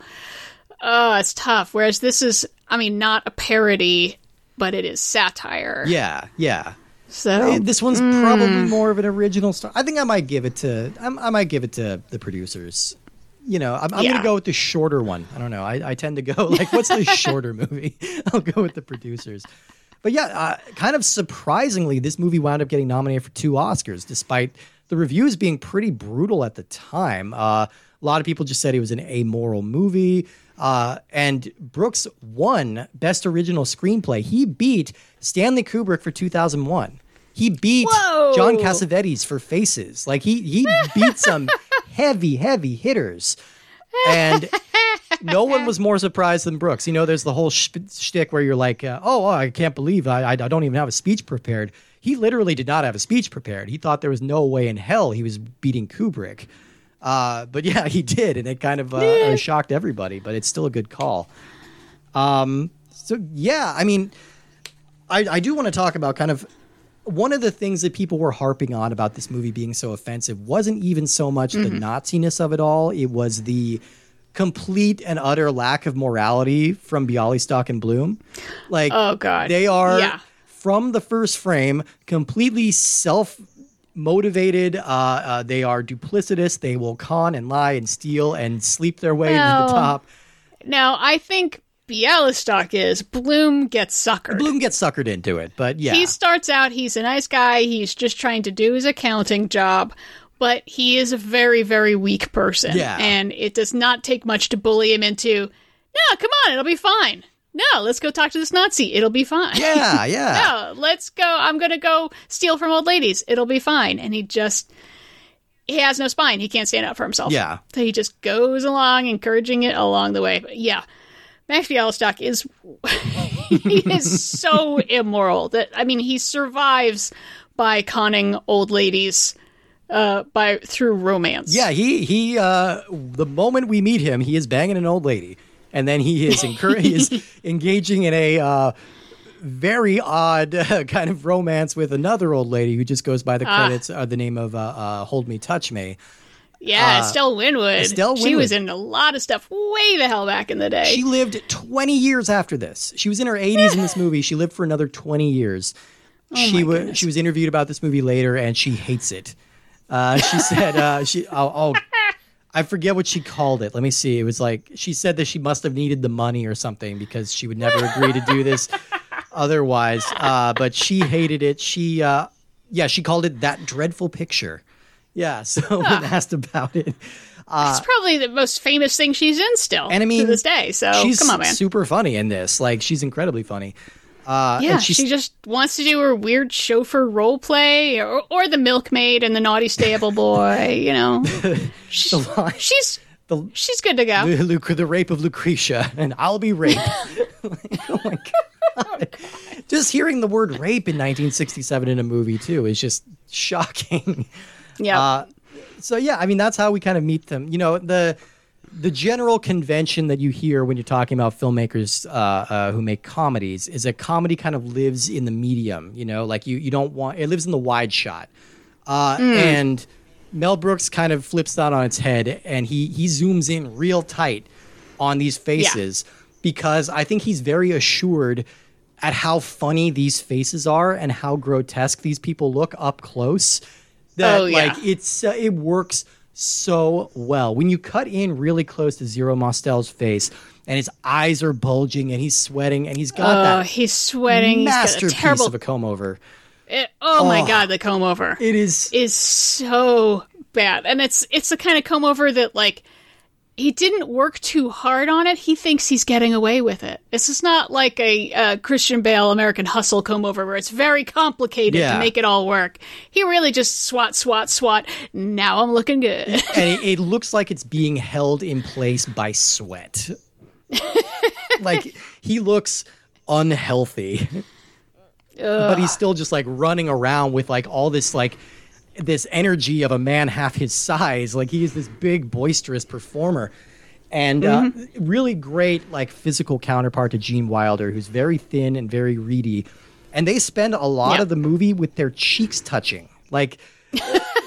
Uh, it's tough. Whereas this is, I mean, not a parody, but it is satire. Yeah. Yeah. So This one's probably more of an original story. I think I might give it to I'm, I might give it to the producers. You know, I'm, I'm Yeah. gonna go with the shorter one. I don't know. I, I tend to go like, what's the shorter movie? I'll go with the producers. But yeah, uh, kind of surprisingly, this movie wound up getting nominated for two Oscars, despite the reviews being pretty brutal at the time. Uh, a lot of people just said it was an amoral movie. Uh, and Brooks won Best Original Screenplay. He beat Stanley Kubrick for 2001. He beat Whoa. John Cassavetes for Faces. Like he he beat some heavy heavy hitters, and no one was more surprised than Brooks. You know, there's the whole sh- shtick where you're like, uh, oh, I can't believe I, I don't even have a speech prepared. He literally did not have a speech prepared. He thought there was no way in hell he was beating Kubrick. Uh, but yeah, he did, and it kind of uh, uh, shocked everybody. But it's still a good call. Um, so yeah, I mean, I, I do want to talk about kind of one of the things that people were harping on about this movie being so offensive wasn't even so much the Naziness of it all. It was the complete and utter lack of morality from Bialystock and Bloom. Like, Oh, God. they are Yeah. from the first frame completely self motivated. Uh, uh, they are duplicitous. They will con and lie and steal and sleep their way to the top. Now, I think Bialystock is. Bloom gets suckered. Bloom gets suckered into it, but yeah. He starts out, he's a nice guy, he's just trying to do his accounting job, but he is a very, very weak person. Yeah. And it does not take much to bully him into, no, come on, it'll be fine. No, let's go talk to this Nazi. It'll be fine. yeah, yeah. no, let's go. I'm going to go steal from old ladies. It'll be fine. And he just, he has no spine. He can't stand up for himself. Yeah. So he just goes along, encouraging it along the way. But yeah, Max Bialystock is, he is so immoral that, I mean, he survives by conning old ladies uh, by through romance. Yeah, he he. Uh, the moment we meet him, he is banging an old lady, and then he is encour- he is engaging in a uh, very odd uh, kind of romance with another old lady who just goes by the credits uh, the name of uh, uh, "Hold Me, Touch Me." Yeah, Estelle Winwood. Estelle She was in a lot of stuff way the hell back in the day. She lived 20 years after this. She was in her 80s in this movie. She lived for another 20 years. she was she was interviewed about this movie later, and she hates it. Uh, she said uh, she oh, oh I forget what she called it. Let me see. It was like she said that she must have needed the money or something because she would never agree to do this otherwise. Uh, but she hated it. She uh, yeah, she called it that dreadful picture. Yeah. So when asked about it, it's probably the most famous thing she's in still and I mean to this day. So she's come on, man. super funny in this. Like she's incredibly funny. Uh, yeah, and she just wants to do her weird chauffeur role play, or, or the milkmaid and the naughty stable boy. You know, She- she's the- she's good to go. the, Luc- the rape of Lucretia, and I'll be raped. oh my god! Just hearing the word rape in 1967 in a movie too is just shocking. Yeah, Uh, so yeah, I mean that's how we kind of meet them. You know the the general convention that you hear when you're talking about filmmakers uh, uh, who make comedies is that comedy kind of lives in the medium. You know, like you you don't want it lives in the wide shot, uh, and Mel Brooks kind of flips that on its head, and he he zooms in real tight on these faces because I think he's very assured at how funny these faces are and how grotesque these people look up close that Oh, yeah. like it's uh, it works so well when you cut in really close to Zero Mostel's face and his eyes are bulging and he's sweating and he's got oh, that he's sweating. He's got a masterpiece terrible. of a comb over. it- oh my Oh. god, the comb over It is is so bad, and it's it's the kind of comb over that like he didn't work too hard on it. He thinks he's getting away with it. This is not like a uh, Christian Bale American Hustle comb over where it's very complicated Yeah. to make it all work. He really just swat, swat, swat. Now I'm looking good. and it, it looks like it's being held in place by sweat. like he looks unhealthy. but he's still just like running around with like all this like this energy of a man half his size. Like he is this big boisterous performer. And uh, really great like physical counterpart to Gene Wilder, who's very thin and very reedy. And they spend a lot Yep. of the movie with their cheeks touching. Like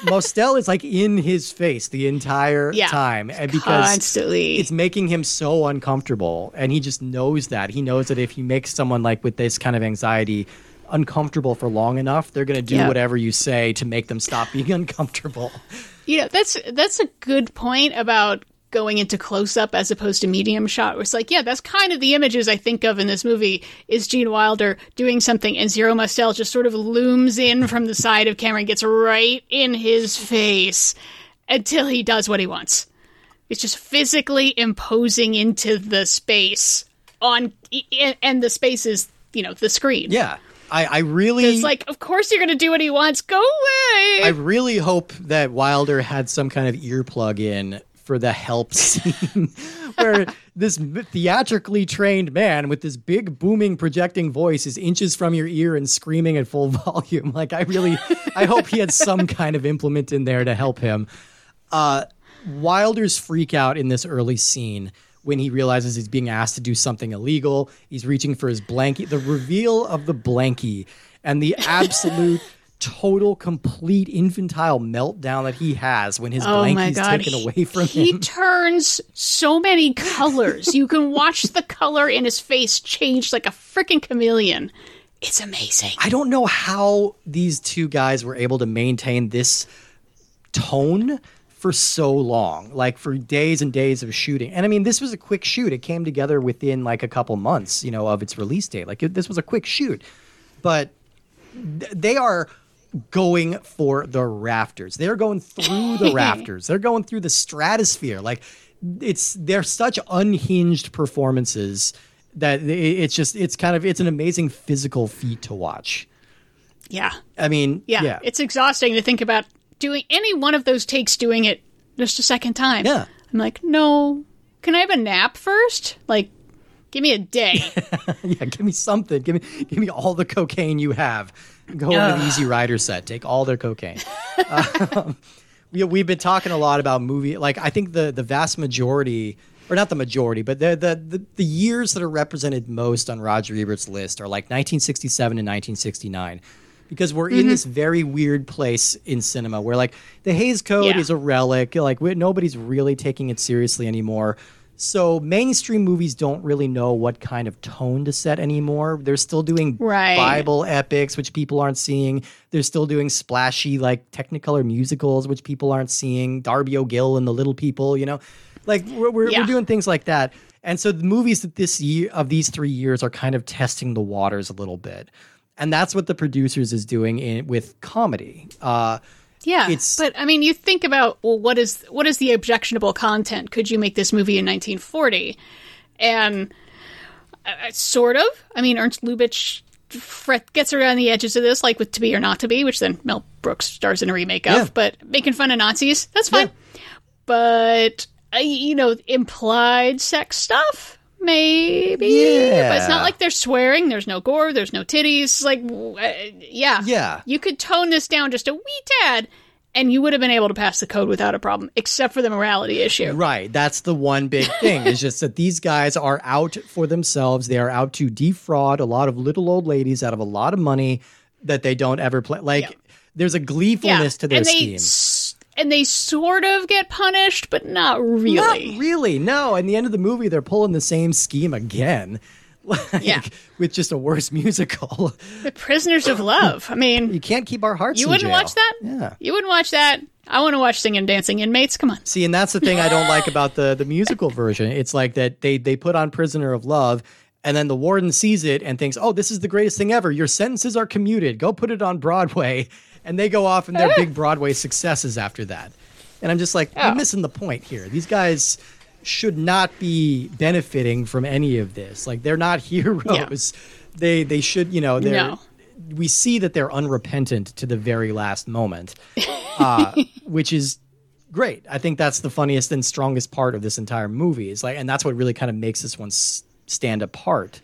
Mostel is like in his face the entire Yeah. time, and because Constantly. it's making him so uncomfortable, and he just knows that. He knows that if he makes someone like with this kind of anxiety uncomfortable for long enough, they're going to do Yeah. whatever you say to make them stop being uncomfortable. You know, that's that's a good point about going into close up as opposed to medium shot. Where it's like, yeah, that's kind of the images I think of in this movie is Gene Wilder doing something and Zero Mostel just sort of looms in from the side of camera and gets right in his face until he does what he wants. It's just physically imposing into the space on and the space is, you know, the screen. Yeah, I, I really, It's like, of course you're to do what he wants. Go away. I really hope that Wilder had some kind of earplug in for the help scene where this theatrically trained man with this big booming projecting voice is inches from your ear and screaming at full volume. Like I really I hope he had some kind of implement in there to help him. Uh Wilder's freak out in this early scene when he realizes he's being asked to do something illegal. He's reaching for his blankie. The reveal of the blankie and the absolute total complete infantile meltdown that he has when his Oh blankie's taken away from he him. He turns so many colors. you can watch the color in his face change like a freaking chameleon. It's amazing. I don't know how these two guys were able to maintain this tone for so long, like for days and days of shooting. And I mean, this was a quick shoot. It came together within like a couple months, you know, of its release date. Like it, this was a quick shoot, but th- they are going for the rafters. They're going through the rafters. They're going through the stratosphere. Like it's they're such unhinged performances that it's just it's kind of it's an amazing physical feat to watch. Yeah. I mean, yeah. yeah, It's exhausting to think about doing any one of those takes doing it just a second time. Yeah. I'm like, no. Can I have a nap first? Like, give me a day. yeah. Give me something. Give me give me all the cocaine you have. Go over the Easy Rider set. Take all their cocaine. um, we, we've been talking a lot about movie. Like I think the the vast majority, or not the majority, but the the the, the years that are represented most on Roger Ebert's list are like 1967 and 1969. Because we're Mm-hmm. in this very weird place in cinema where, like, the Hays Code Yeah. is a relic. Like, we, nobody's really taking it seriously anymore. So mainstream movies don't really know what kind of tone to set anymore. They're still doing Right. Bible epics, which people aren't seeing. They're still doing splashy like Technicolor musicals, which people aren't seeing. Darby O'Gill and the Little People, you know, like we're we're, Yeah. we're doing things like that. And so the movies that this year of these three years are kind of testing the waters a little bit, and that's what the producers is doing in with comedy. Uh, Yeah, It's- but I mean, you think about well, what is what is the objectionable content? Could you make this movie in 1940? And uh, uh, sort of. I mean, Ernst Lubitsch gets around the edges of this, like with To Be or Not to Be, which then Mel Brooks stars in a remake of. Yeah. But making fun of Nazis, that's fine. But uh, you know, implied sex stuff. Maybe, Yeah. but it's not like they're swearing. There's no gore. There's no titties. Like, uh, yeah, Yeah. you could tone this down just a wee tad and you would have been able to pass the code without a problem except for the morality issue Right. That's the one big thing is just that these guys are out for themselves. They are out to defraud a lot of little old ladies out of a lot of money that they don't ever play. Like, Yeah. there's a gleefulness to their and scheme. And they sort of get punished but not really Not really. No. In the end of the movie, they're pulling the same scheme again. Like, Yeah. With just a worse musical. the prisoners of love i mean You can't keep our hearts you wouldn't jail. watch that Yeah. you wouldn't watch that i want to watch singing and dancing inmates come on See, and that's the thing I don't like about the the musical version. It's like that they they put on Prisoner of Love, and then the warden sees it and thinks, "Oh, this is the greatest thing ever. Your sentences are commuted. Go put it on Broadway." And they go off and they're big Broadway successes after that. And I'm just like, Oh. you're missing the point here. These guys should not be benefiting from any of this. Like they're not heroes. Yeah. They they should, you know, they're No. we see that they're unrepentant to the very last moment, uh, which is great. I think that's the funniest and strongest part of this entire movie. Is like, and that's what really kind of makes this one s- stand apart.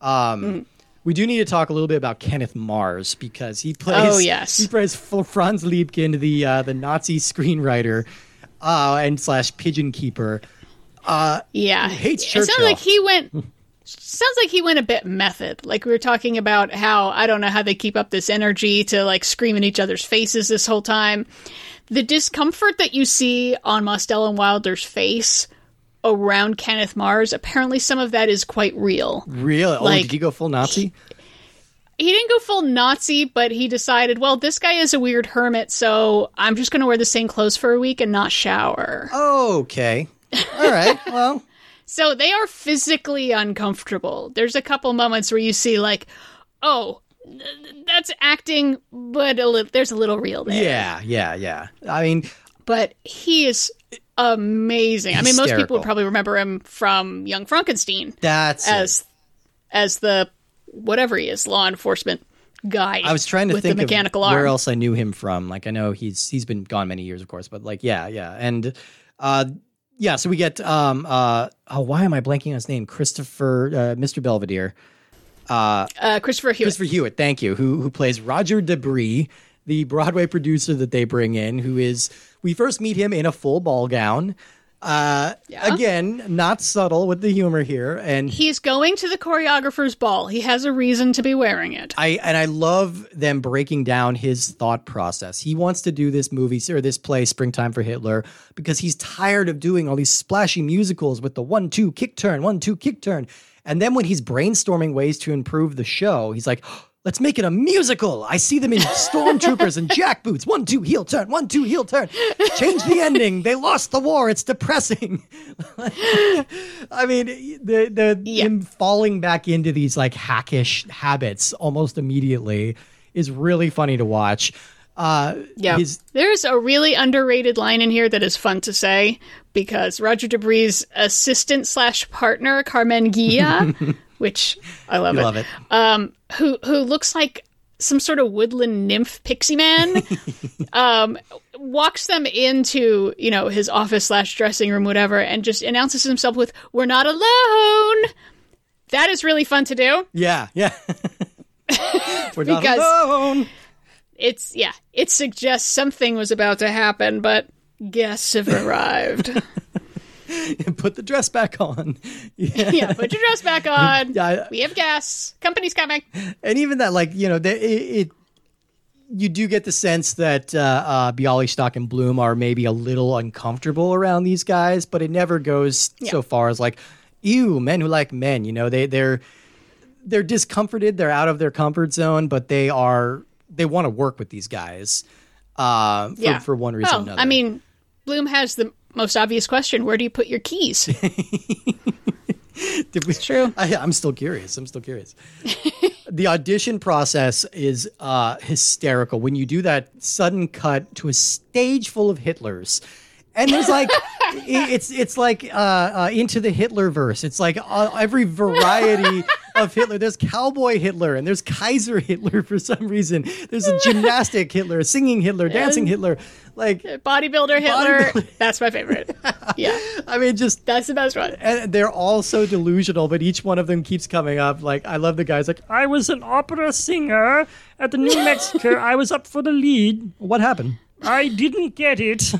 Um, We do need to talk a little bit about Kenneth Mars because he plays. Oh, yes. he plays Franz Liebkind, the uh, the Nazi screenwriter uh, and slash pigeon keeper. yeah hates it sounds like he went sounds like he went a bit method like we were talking about how i don't know how they keep up this energy to like scream in each other's faces this whole time the discomfort that you see on Mostel and Wilder's face around Kenneth Mars, apparently some of that is quite real. Really? oh, Like- did he go full Nazi? He didn't go full Nazi, but he decided, well, this guy is a weird hermit, so I'm just going to wear the same clothes for a week and not shower. Okay. All right. Well. So they are physically uncomfortable. There's a couple moments where you see, like, oh, that's acting, but a li- there's a little real there. Yeah, yeah, yeah. I mean, But he is amazing. I mean, most people would probably remember him from Young Frankenstein that's it. as as the whatever he is, law enforcement guy. I was trying to think of arm. where else I knew him from. Like I know he's he's been gone many years, of course, but like yeah, yeah, and uh, yeah. So we get um uh oh why am I blanking on his name? Christopher uh, Mr. Belvedere, uh, Christopher Hewitt. Christopher Hewitt. Thank you. Who who plays Roger De Bris, the Broadway producer that they bring in, who is we first meet him in a full ball gown. Uh, Yeah. Again, not subtle with the humor here, and He's going to the choreographer's ball. He has a reason to be wearing it. I and I love them breaking down his thought process. He wants to do this movie or this play, Springtime for Hitler, because he's tired of doing all these splashy musicals with the one-two kick turn, one-two kick turn. And then when he's brainstorming ways to improve the show, he's like, "Let's make it a musical." I see them in stormtroopers and jackboots. One, two, heel turn. One, two, heel turn. Change the ending. They lost the war. It's depressing. I mean, the the Yeah. him falling back into these like hackish habits almost immediately is really funny to watch. Uh, Yeah. his There's a really underrated line in here that is fun to say because Roger De Bris' assistant slash partner, Carmen Ghia, which I love you it, love it. um, who who looks like some sort of woodland nymph pixie man, um, walks them into you know his office slash dressing room, whatever, and just announces himself with "We're not alone." That is really fun to do. Yeah, yeah. We're not alone. It's yeah, it suggests something was about to happen, but guests have arrived. Put the dress back on. Yeah. yeah, put your dress back on. Yeah, we have guests. Company's coming. and even that, like you know, the, it, it you do get the sense that uh, uh, Bialystock and Bloom are maybe a little uncomfortable around these guys, but it never goes so far as like, ew, men who like men. You know, they they're they're discomforted, they're out of their comfort zone, but they are they want to work with these guys uh, for, Yeah. for one reason or another. I mean, Bloom has the most obvious question: Where do you put your keys? Did we, true. I, I'm still curious. I'm still curious. the audition process is uh, hysterical when you do that sudden cut to a stage full of Hitlers. And there's like, it's it's like uh, uh, into the Hitler verse. It's like uh, every variety of Hitler. There's cowboy Hitler and there's Kaiser Hitler for some reason. There's a gymnastic Hitler, a singing Hitler, dancing Hitler. Like, Bodybuilder Hitler. Bodybuilder. That's my favorite. Yeah, I mean, just that's the best one. and they're all so delusional, but each one of them keeps coming up. Like I love the guys. Like I was an opera singer at the New Mexico. I was up for the lead. what happened? I didn't get it.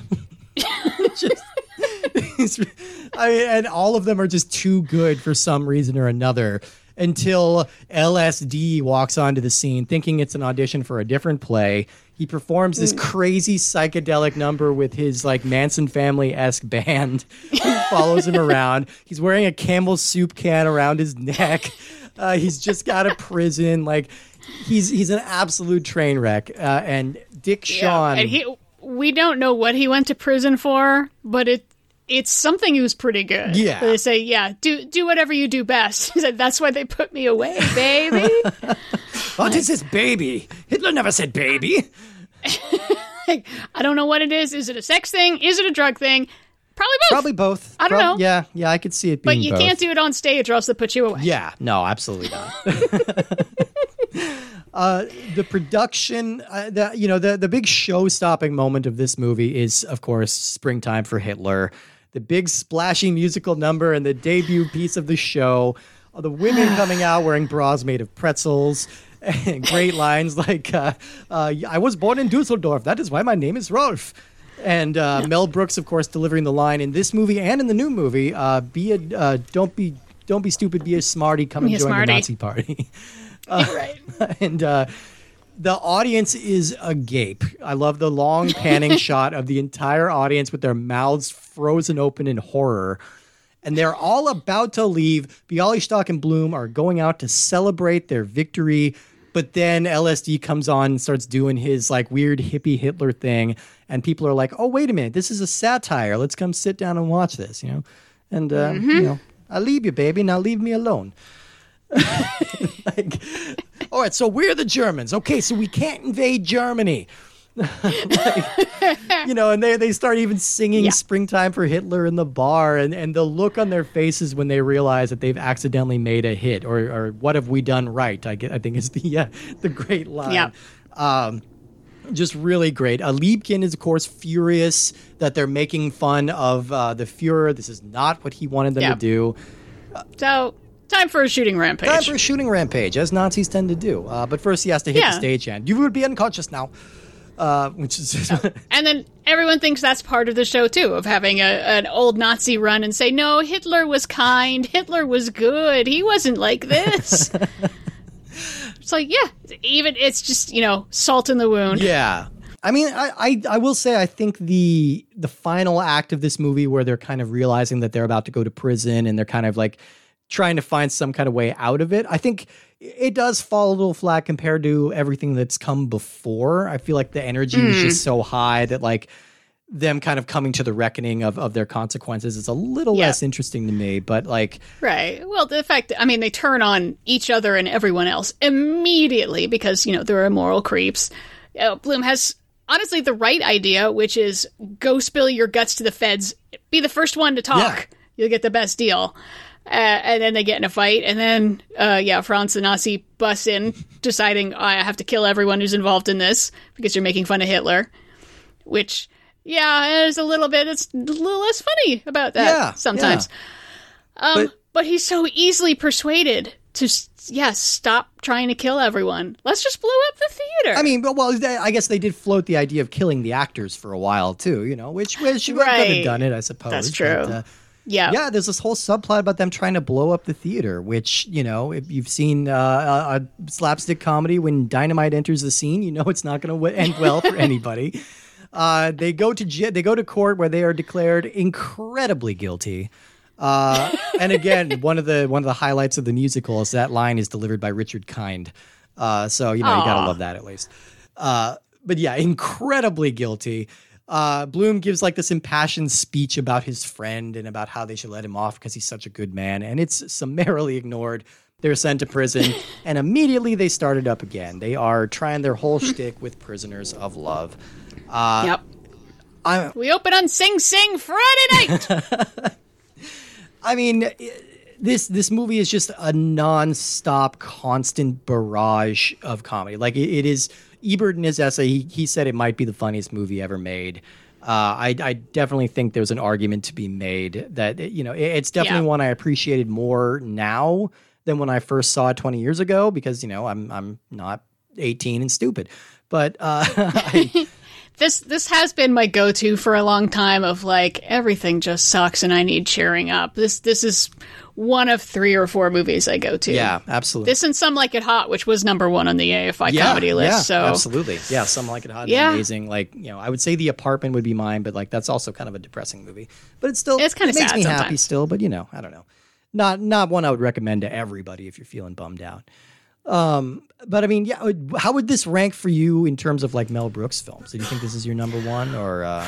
I mean, and all of them are just too good for some reason or another. Until LSD walks onto the scene, thinking it's an audition for a different play. He performs this crazy psychedelic number with his like Manson family esque band who follows him around. He's wearing a Campbell soup can around his neck. Uh, he's just got a prison. Like he's he's an absolute train wreck. Uh, and Dick Shawn. And he, we don't know what he went to prison for, but it it's something was pretty good. Yeah. They say, yeah, do do whatever you do best. He said, that's why they put me away, baby. what is this baby? Hitler never said baby. like, I don't know what it is. Is it a sex thing? Is it a drug thing? Probably both. Probably both. I don't Prob- know. Yeah, yeah, I could see it being but you both. can't do it on stage or else they put you away. Yeah, no, absolutely not. uh, the production, uh, the you know, the the big show-stopping moment of this movie is, of course, "Springtime for Hitler." The big splashy musical number and the debut piece of the show. The women coming out wearing bras made of pretzels. And great lines like, uh, uh, "I was born in Dusseldorf. That is why my name is Rolf." And uh, Mel Brooks, of course, delivering the line in this movie and in the new movie: uh, "Be a uh, don't be don't be stupid, be a smarty, come Be and join smarty." the Nazi party." right. and uh, the audience is agape. I love the long panning shot of the entire audience with their mouths frozen open in horror. And they're all about to leave. Bialystock and Bloom are going out to celebrate their victory. But then LSD comes on and starts doing his like weird hippie Hitler thing. And people are like, oh, wait a minute. This is a satire. Let's come sit down and watch this, you know? And, uh, you know, I leave you, baby. Now leave me alone. like, all right, so we're the Germans. Okay, so we can't invade Germany. Like, you know, and they, they start even singing Yeah. Springtime for Hitler in the bar, and, and the look on their faces when they realize that they've accidentally made a hit, or, or what have we done right? I, get, I think is the, uh, the great line. Yeah. Um, just really great. Uh, Liebkind is, of course, furious that they're making fun of uh, the Fuhrer. This is not what he wanted them to do. So, time for a shooting rampage. Time for a shooting rampage, as Nazis tend to do. Uh, but first, he has to hit Yeah. the stagehand. You would be unconscious now. uh, which is And then everyone thinks that's part of the show too, of having a, an old Nazi run and say, "No, Hitler was kind. Hitler was good. He wasn't like this." it's like, yeah, even it's just you know salt in the wound. yeah. I mean, I, I I will say I think the the final act of this movie where they're kind of realizing that they're about to go to prison and they're kind of like trying to find some kind of way out of it. I think it does fall a little flat compared to everything that's come before. I feel like the energy is just so high that like them kind of coming to the reckoning of, of their consequences is a little Yeah. less interesting to me. But like, Right. Well, the fact, I mean, they turn on each other and everyone else immediately because, you know, they're immoral creeps. Uh, Bloom has honestly the right idea, which is go spill your guts to the feds, be the first one to talk. Yeah. You'll get the best deal. Uh, and then they get in a fight, and then, uh, yeah, Franz and Nazi bust in, deciding "Oh, I have to kill everyone who's involved in this because you're making fun of Hitler. Which, yeah, there's a little bit, it's a little less funny about that Yeah, sometimes. Um, But- but, he's so easily persuaded to, yes, yeah, stop trying to kill everyone. Let's just blow up the theater. I mean, but well, they, I guess they did float the idea of killing the actors for a while too. You know, which which could have done it, I suppose. That's but, true. uh, yeah, yeah, there's this whole subplot about them trying to blow up the theater, which, you know, if you've seen uh, a, a slapstick comedy, when dynamite enters the scene, you know it's not going to w- end well for anybody. Uh, they go to they go to court where they are declared incredibly guilty. Uh, and again, one of the one of the highlights of the musical is that line is delivered by Richard Kind. Uh, so you know you gotta love that at least. Uh, but yeah, incredibly guilty. Uh, Bloom gives like this impassioned speech about his friend and about how they should let him off because he's such a good man, and it's summarily ignored. They're sent to prison, and immediately they start it up again. They are trying their whole shtick with prisoners of love. Uh, yep. I, We open on Sing Sing Friday night. I mean, this this movie is just a non-stop, constant barrage of comedy. Like it, it is. Ebert in his essay, he, he said it might be the funniest movie ever made. Uh, I, I definitely think there's an argument to be made that you know it- it's definitely Yeah. one I appreciated more now than when I first saw it 20 years ago because you know I'm I'm not 18 and stupid, but uh, I, this this has been my go-to for a long time of like everything just sucks and I need cheering up. This this is one of three or four movies I go to. yeah, absolutely. This and Some Like It Hot, which was number one on the AFI comedy list. Yeah, so absolutely, yeah, some like it hot, Yeah. yeah. amazing. Like you know, I would say the apartment would be mine, but like that's also kind of a depressing movie. But it's still It's kinda it makes me happy still. But you know, I don't know, not not one I would recommend to everybody if you're feeling bummed out. Um, but I mean, yeah, how would this rank for you in terms of like Mel Brooks films? Do you think this is your number one, or uh,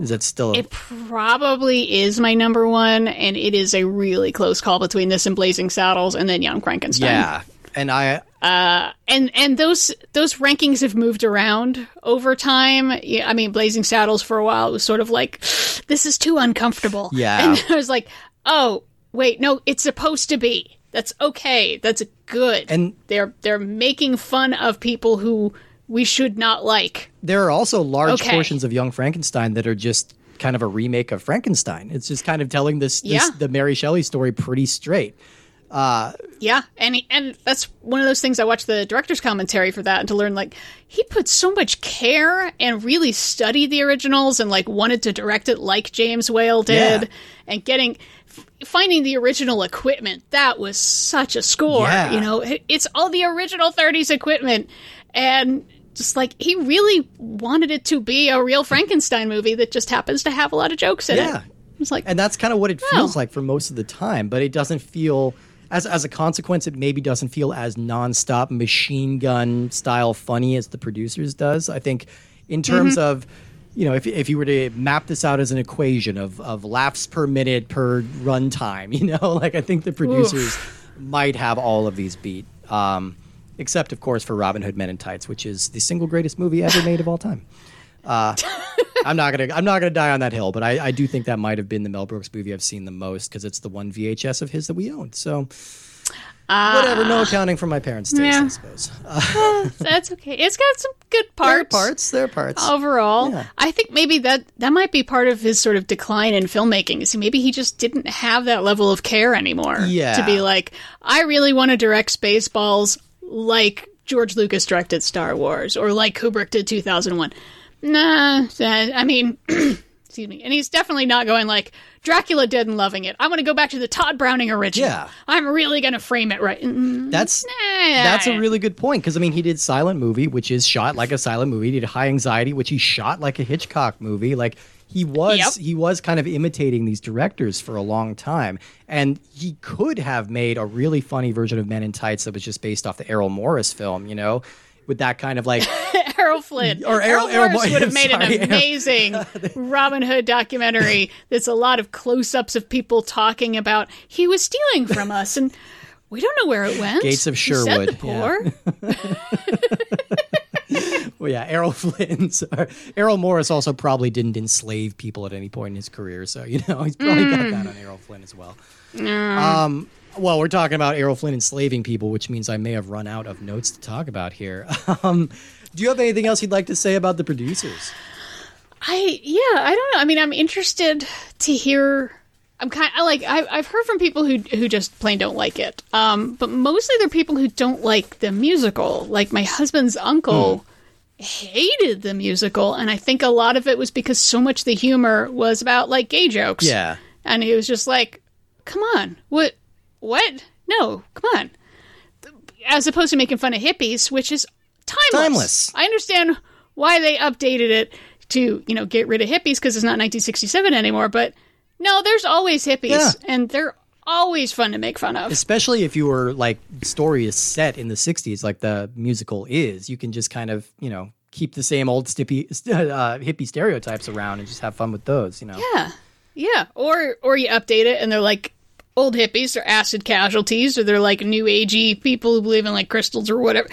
is it still? It probably is my number one, and it is a really close call between this and Blazing Saddles, and then Young Frankenstein. yeah, and I and and those those rankings have moved around over time. Yeah, I mean, Blazing Saddles for a while it was sort of like this is too uncomfortable. Yeah. and I was like, oh wait, no, it's supposed to be. That's okay. That's good. And- they're they're making fun of people who we should not like. there are also large Okay. portions of Young Frankenstein that are just kind of a remake of Frankenstein. It's just kind of telling this, this Yeah. the Mary Shelley story pretty straight. Uh, yeah, and he, and that's one of those things. I watched the director's commentary for that, and to learn like he put so much care and really studied the originals, and like wanted to direct it like James Whale did, Yeah. and getting f- finding the original equipment. That was such a score. Yeah. You know, it- it's all the original '30s equipment, and just like he really wanted it to be a real Frankenstein movie that just happens to have a lot of jokes in Yeah. it. It's like and that's kind of what it feels Oh. like for most of the time but it doesn't feel as as a consequence it maybe doesn't feel as nonstop machine gun style funny as the producers does. I think in terms Mm-hmm. of you know if, if you were to map this out as an equation of of laughs per minute per runtime you know like i think the producers might have all of these beat um except of course for robin hood men in tights which is the single greatest movie ever made of all time Uh, I'm not gonna I'm not gonna die on that hill, but I, I do think that might have been the Mel Brooks movie I've seen the most because it's the one VHS of his that we owned. So whatever, no ah. accounting for my parents' taste, yeah. I suppose. that's okay. It's got some good There are parts. parts, there parts. overall. Yeah. I think maybe that that might be part of his sort of decline in filmmaking. Is maybe he just didn't have that level of care anymore. Yeah. To be like, I really want to direct Spaceballs like George Lucas directed Star Wars or like Kubrick did 2001. Nah, I mean, excuse me. And he's definitely not going like Dracula Dead and loving it. I want to go back to the Tod Browning original. Yeah. I'm really going to frame it right. Mm, That's nah. that's a really good point because I mean he did silent movie, which is shot like a silent movie. He did High Anxiety, which he shot like a Hitchcock movie. Like he was Yep. he was kind of imitating these directors for a long time, and he could have made a really funny version of Men in Tights that was just based off the Errol Morris film, you know. With that kind of like, Errol Flynn Or Errol- Errol, Morris would have made sorry, an amazing Robin Hood documentary. That's a lot of close-ups of people talking about he was stealing from us, and we don't know where it went. Gates of Sherwood, the poor. well, yeah, Errol Flynn's Errol Morris also probably didn't enslave people at any point in his career, so you know he's probably got that on Errol Flynn as well. Um, well, we're talking about Errol Flynn enslaving people, which means I may have run out of notes to talk about here. Um, do you have anything else you'd like to say about the producers? I yeah, I don't know. I mean, I'm interested to hear. I'm kind. I like. I, I've heard from people who who just plain don't like it. Um, but mostly they're people who don't like the musical. Like my husband's uncle hated the musical, and I think a lot of it was because so much of the humor was about like gay jokes. Yeah. and he was just like, "Come on, what, what? No, come on." As opposed to making fun of hippies, which is timeless. Timeless. I understand why they updated it to you know get rid of hippies because it's not 1967 anymore. But no, there's always hippies, Yeah. and they're always fun to make fun of. Especially if your like story is set in the '60s, like the musical is, you can just kind of you know keep the same old stippy, uh, hippie stereotypes around and just have fun with those. You know. Yeah, yeah. Or or you update it, and they're like old hippies or acid casualties, or they're like new agey people who believe in like crystals or whatever.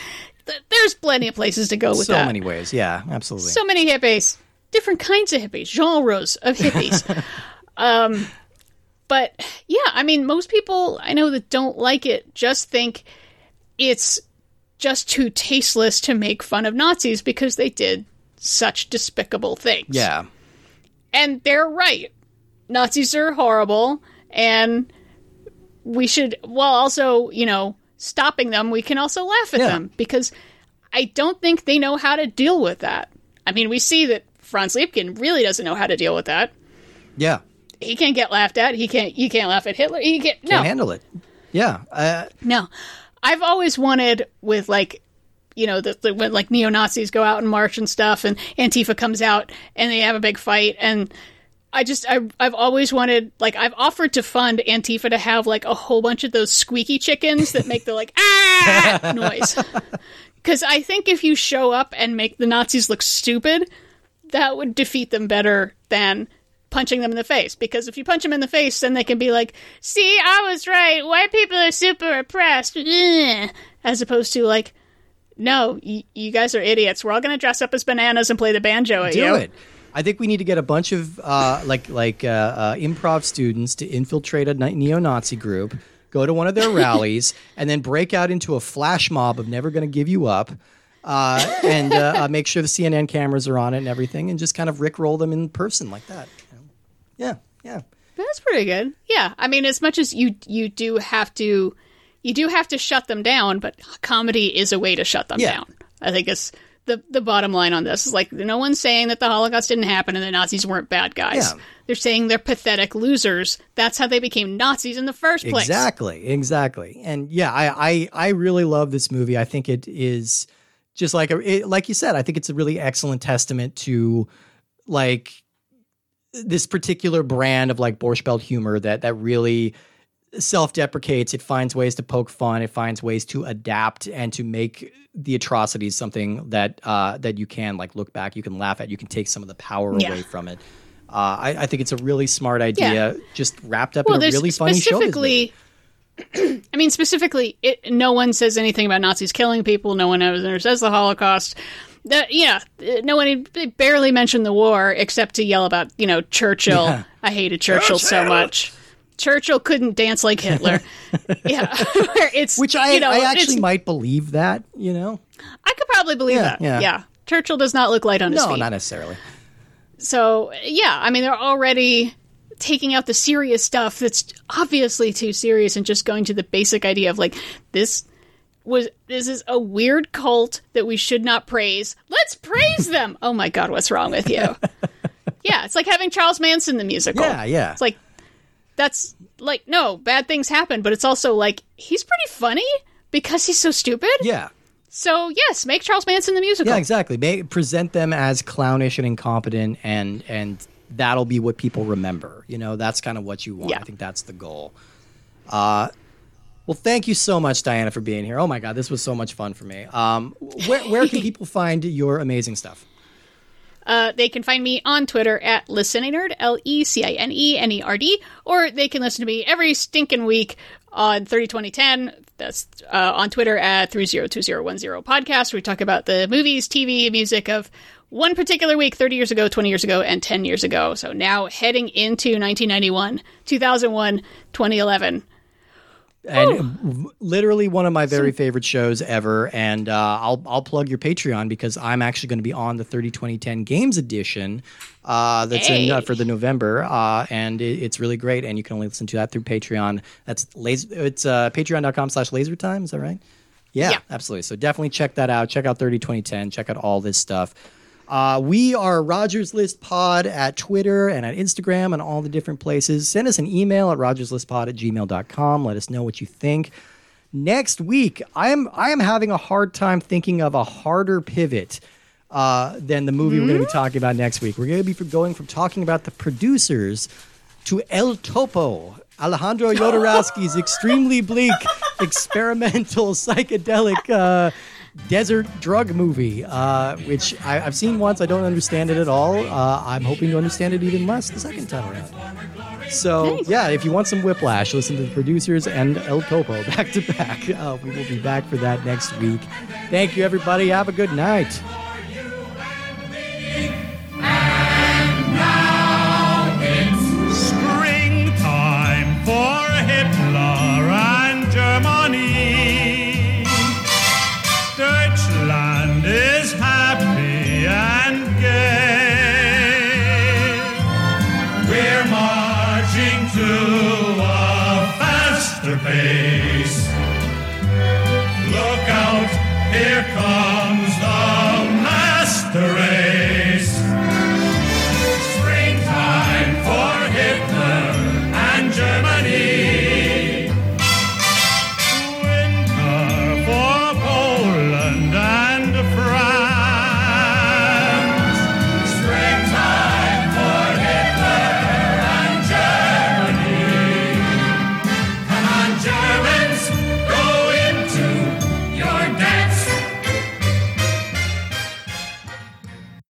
There's plenty of places to go with so that. So many ways. Yeah, absolutely. so many hippies, different kinds of hippies, genres of hippies. um, but yeah, I mean, most people I know that don't like it just think it's just too tasteless to make fun of Nazis because they did such despicable things. yeah. And they're right. Nazis are horrible, and we should, while also, you know, stopping them, we can also laugh at Yeah. them because I don't think they know how to deal with that. I mean, we see that Franz Liebkind really doesn't know how to deal with that. Yeah. He can't get laughed at. He can't. You can't laugh at Hitler. He can't. No, Can't handle it. Yeah. Uh, no. I've always wanted with like you know the, the when like neo Nazis go out and march and stuff, and Antifa comes out and they have a big fight, and I just I I've always wanted like I've offered to fund Antifa to have like a whole bunch of those squeaky chickens that make the like ah noise. Because I think if you show up and make the Nazis look stupid, that would defeat them better than punching them in the face. Because if you punch them in the face, then they can be like, see, I was right. White people are super oppressed. As opposed to like, no, y- you guys are idiots. We're all going to dress up as bananas and play the banjo at do you. it. I think we need to get a bunch of uh, like like uh, uh, improv students to infiltrate a neo-Nazi group, go to one of their rallies, and then break out into a flash mob of "Never Gonna Give You Up," uh, and uh, uh, make sure the CNN cameras are on it and everything, and just kind of rickroll them in person like that. Yeah, yeah, That's pretty good. Yeah, I mean, as much as you you do have to, you do have to shut them down, but comedy is a way to shut them Yeah. down. I think it's the the bottom line on this is like no one's saying that the Holocaust didn't happen and the Nazis weren't bad guys. Yeah. They're saying they're pathetic losers. That's how they became Nazis in the first place. exactly, exactly. And yeah, I, I I really love this movie. I think it is just like a it, like you said. I think it's a really excellent testament to like this particular brand of like Borscht Belt humor that that really self-deprecates. It finds ways to poke fun. It finds ways to adapt and to make the atrocities something that uh, that you can like look back. You can laugh at. You can take some of the power Yeah. away from it. Uh, I, I think it's a really smart idea, Yeah. just wrapped up Well, in a really funny show. specifically. I mean, specifically, it, no one says anything about Nazis killing people. No one ever says the Holocaust. That yeah, no one they barely mentioned the war except to yell about you know Churchill. Yeah. I hated Churchill, so much. Churchill couldn't dance like Hitler. yeah, it's Which I, you know, I actually might believe that, you know? I could probably believe Yeah, that. yeah. Yeah. Churchill does not look light on his No, feet. not necessarily. So yeah, I mean they're already taking out the serious stuff that's obviously too serious and just going to the basic idea of like this was this is a weird cult that we should not praise. Let's praise them. Oh my god, what's wrong with you? yeah, it's like having Charles Manson the musical. Yeah, yeah. It's like that's like no, bad things happen, but it's also like he's pretty funny because he's so stupid. Yeah. So yes, make Charles Manson the musical. Yeah, exactly. May, present them as clownish and incompetent, and and that'll be what people remember. You know, that's kind of what you want. Yeah. I think that's the goal. Uh, well, thank you so much, Diana, for being here. Oh my God, this was so much fun for me. Um, where where can people find your amazing stuff? Uh, they can find me on Twitter at LeCineNerd, L E C I N E N E R D, or they can listen to me every stinking week on 302010. That's uh, on Twitter at 302010 podcast. We talk about the movies, TV, music of one particular week 30 years ago, 20 years ago, and 10 years ago. So now heading into 1991, 2001, 2011. And literally one of my very favorite shows ever. And uh, I'll I'll plug your Patreon because I'm actually going to be on the 30 2010 Games Edition. Uh, that's in, uh, for the November, uh, and it, it's really great. And you can only listen to that through Patreon. That's laser. It's uh, Patreon.com/slash Laser Time. Is that right? Yeah, Yeah. absolutely. So definitely check that out. Check out 30 2010. Check out all this stuff. Uh, we are Rogers List Pod at Twitter and at Instagram and all the different places. Send us an email at rogerslistpod at gmail.com. Let us know what you think. Next week, I am I am having a hard time thinking of a harder pivot uh, than the movie we're going to be talking about next week. We're going to be going from talking about the producers to El Topo, Alejandro Jodorowsky's extremely bleak, experimental, psychedelic uh, desert drug movie, uh, which I, I've seen once. I don't understand it at all. Uh, I'm hoping to understand it even less the second time around. So, yeah, if you want some whiplash, listen to the producers and El Topo back to back. Uh, we will be back for that next week. Thank you, everybody. Have a good night. Springtime for Hitler and Germany. America.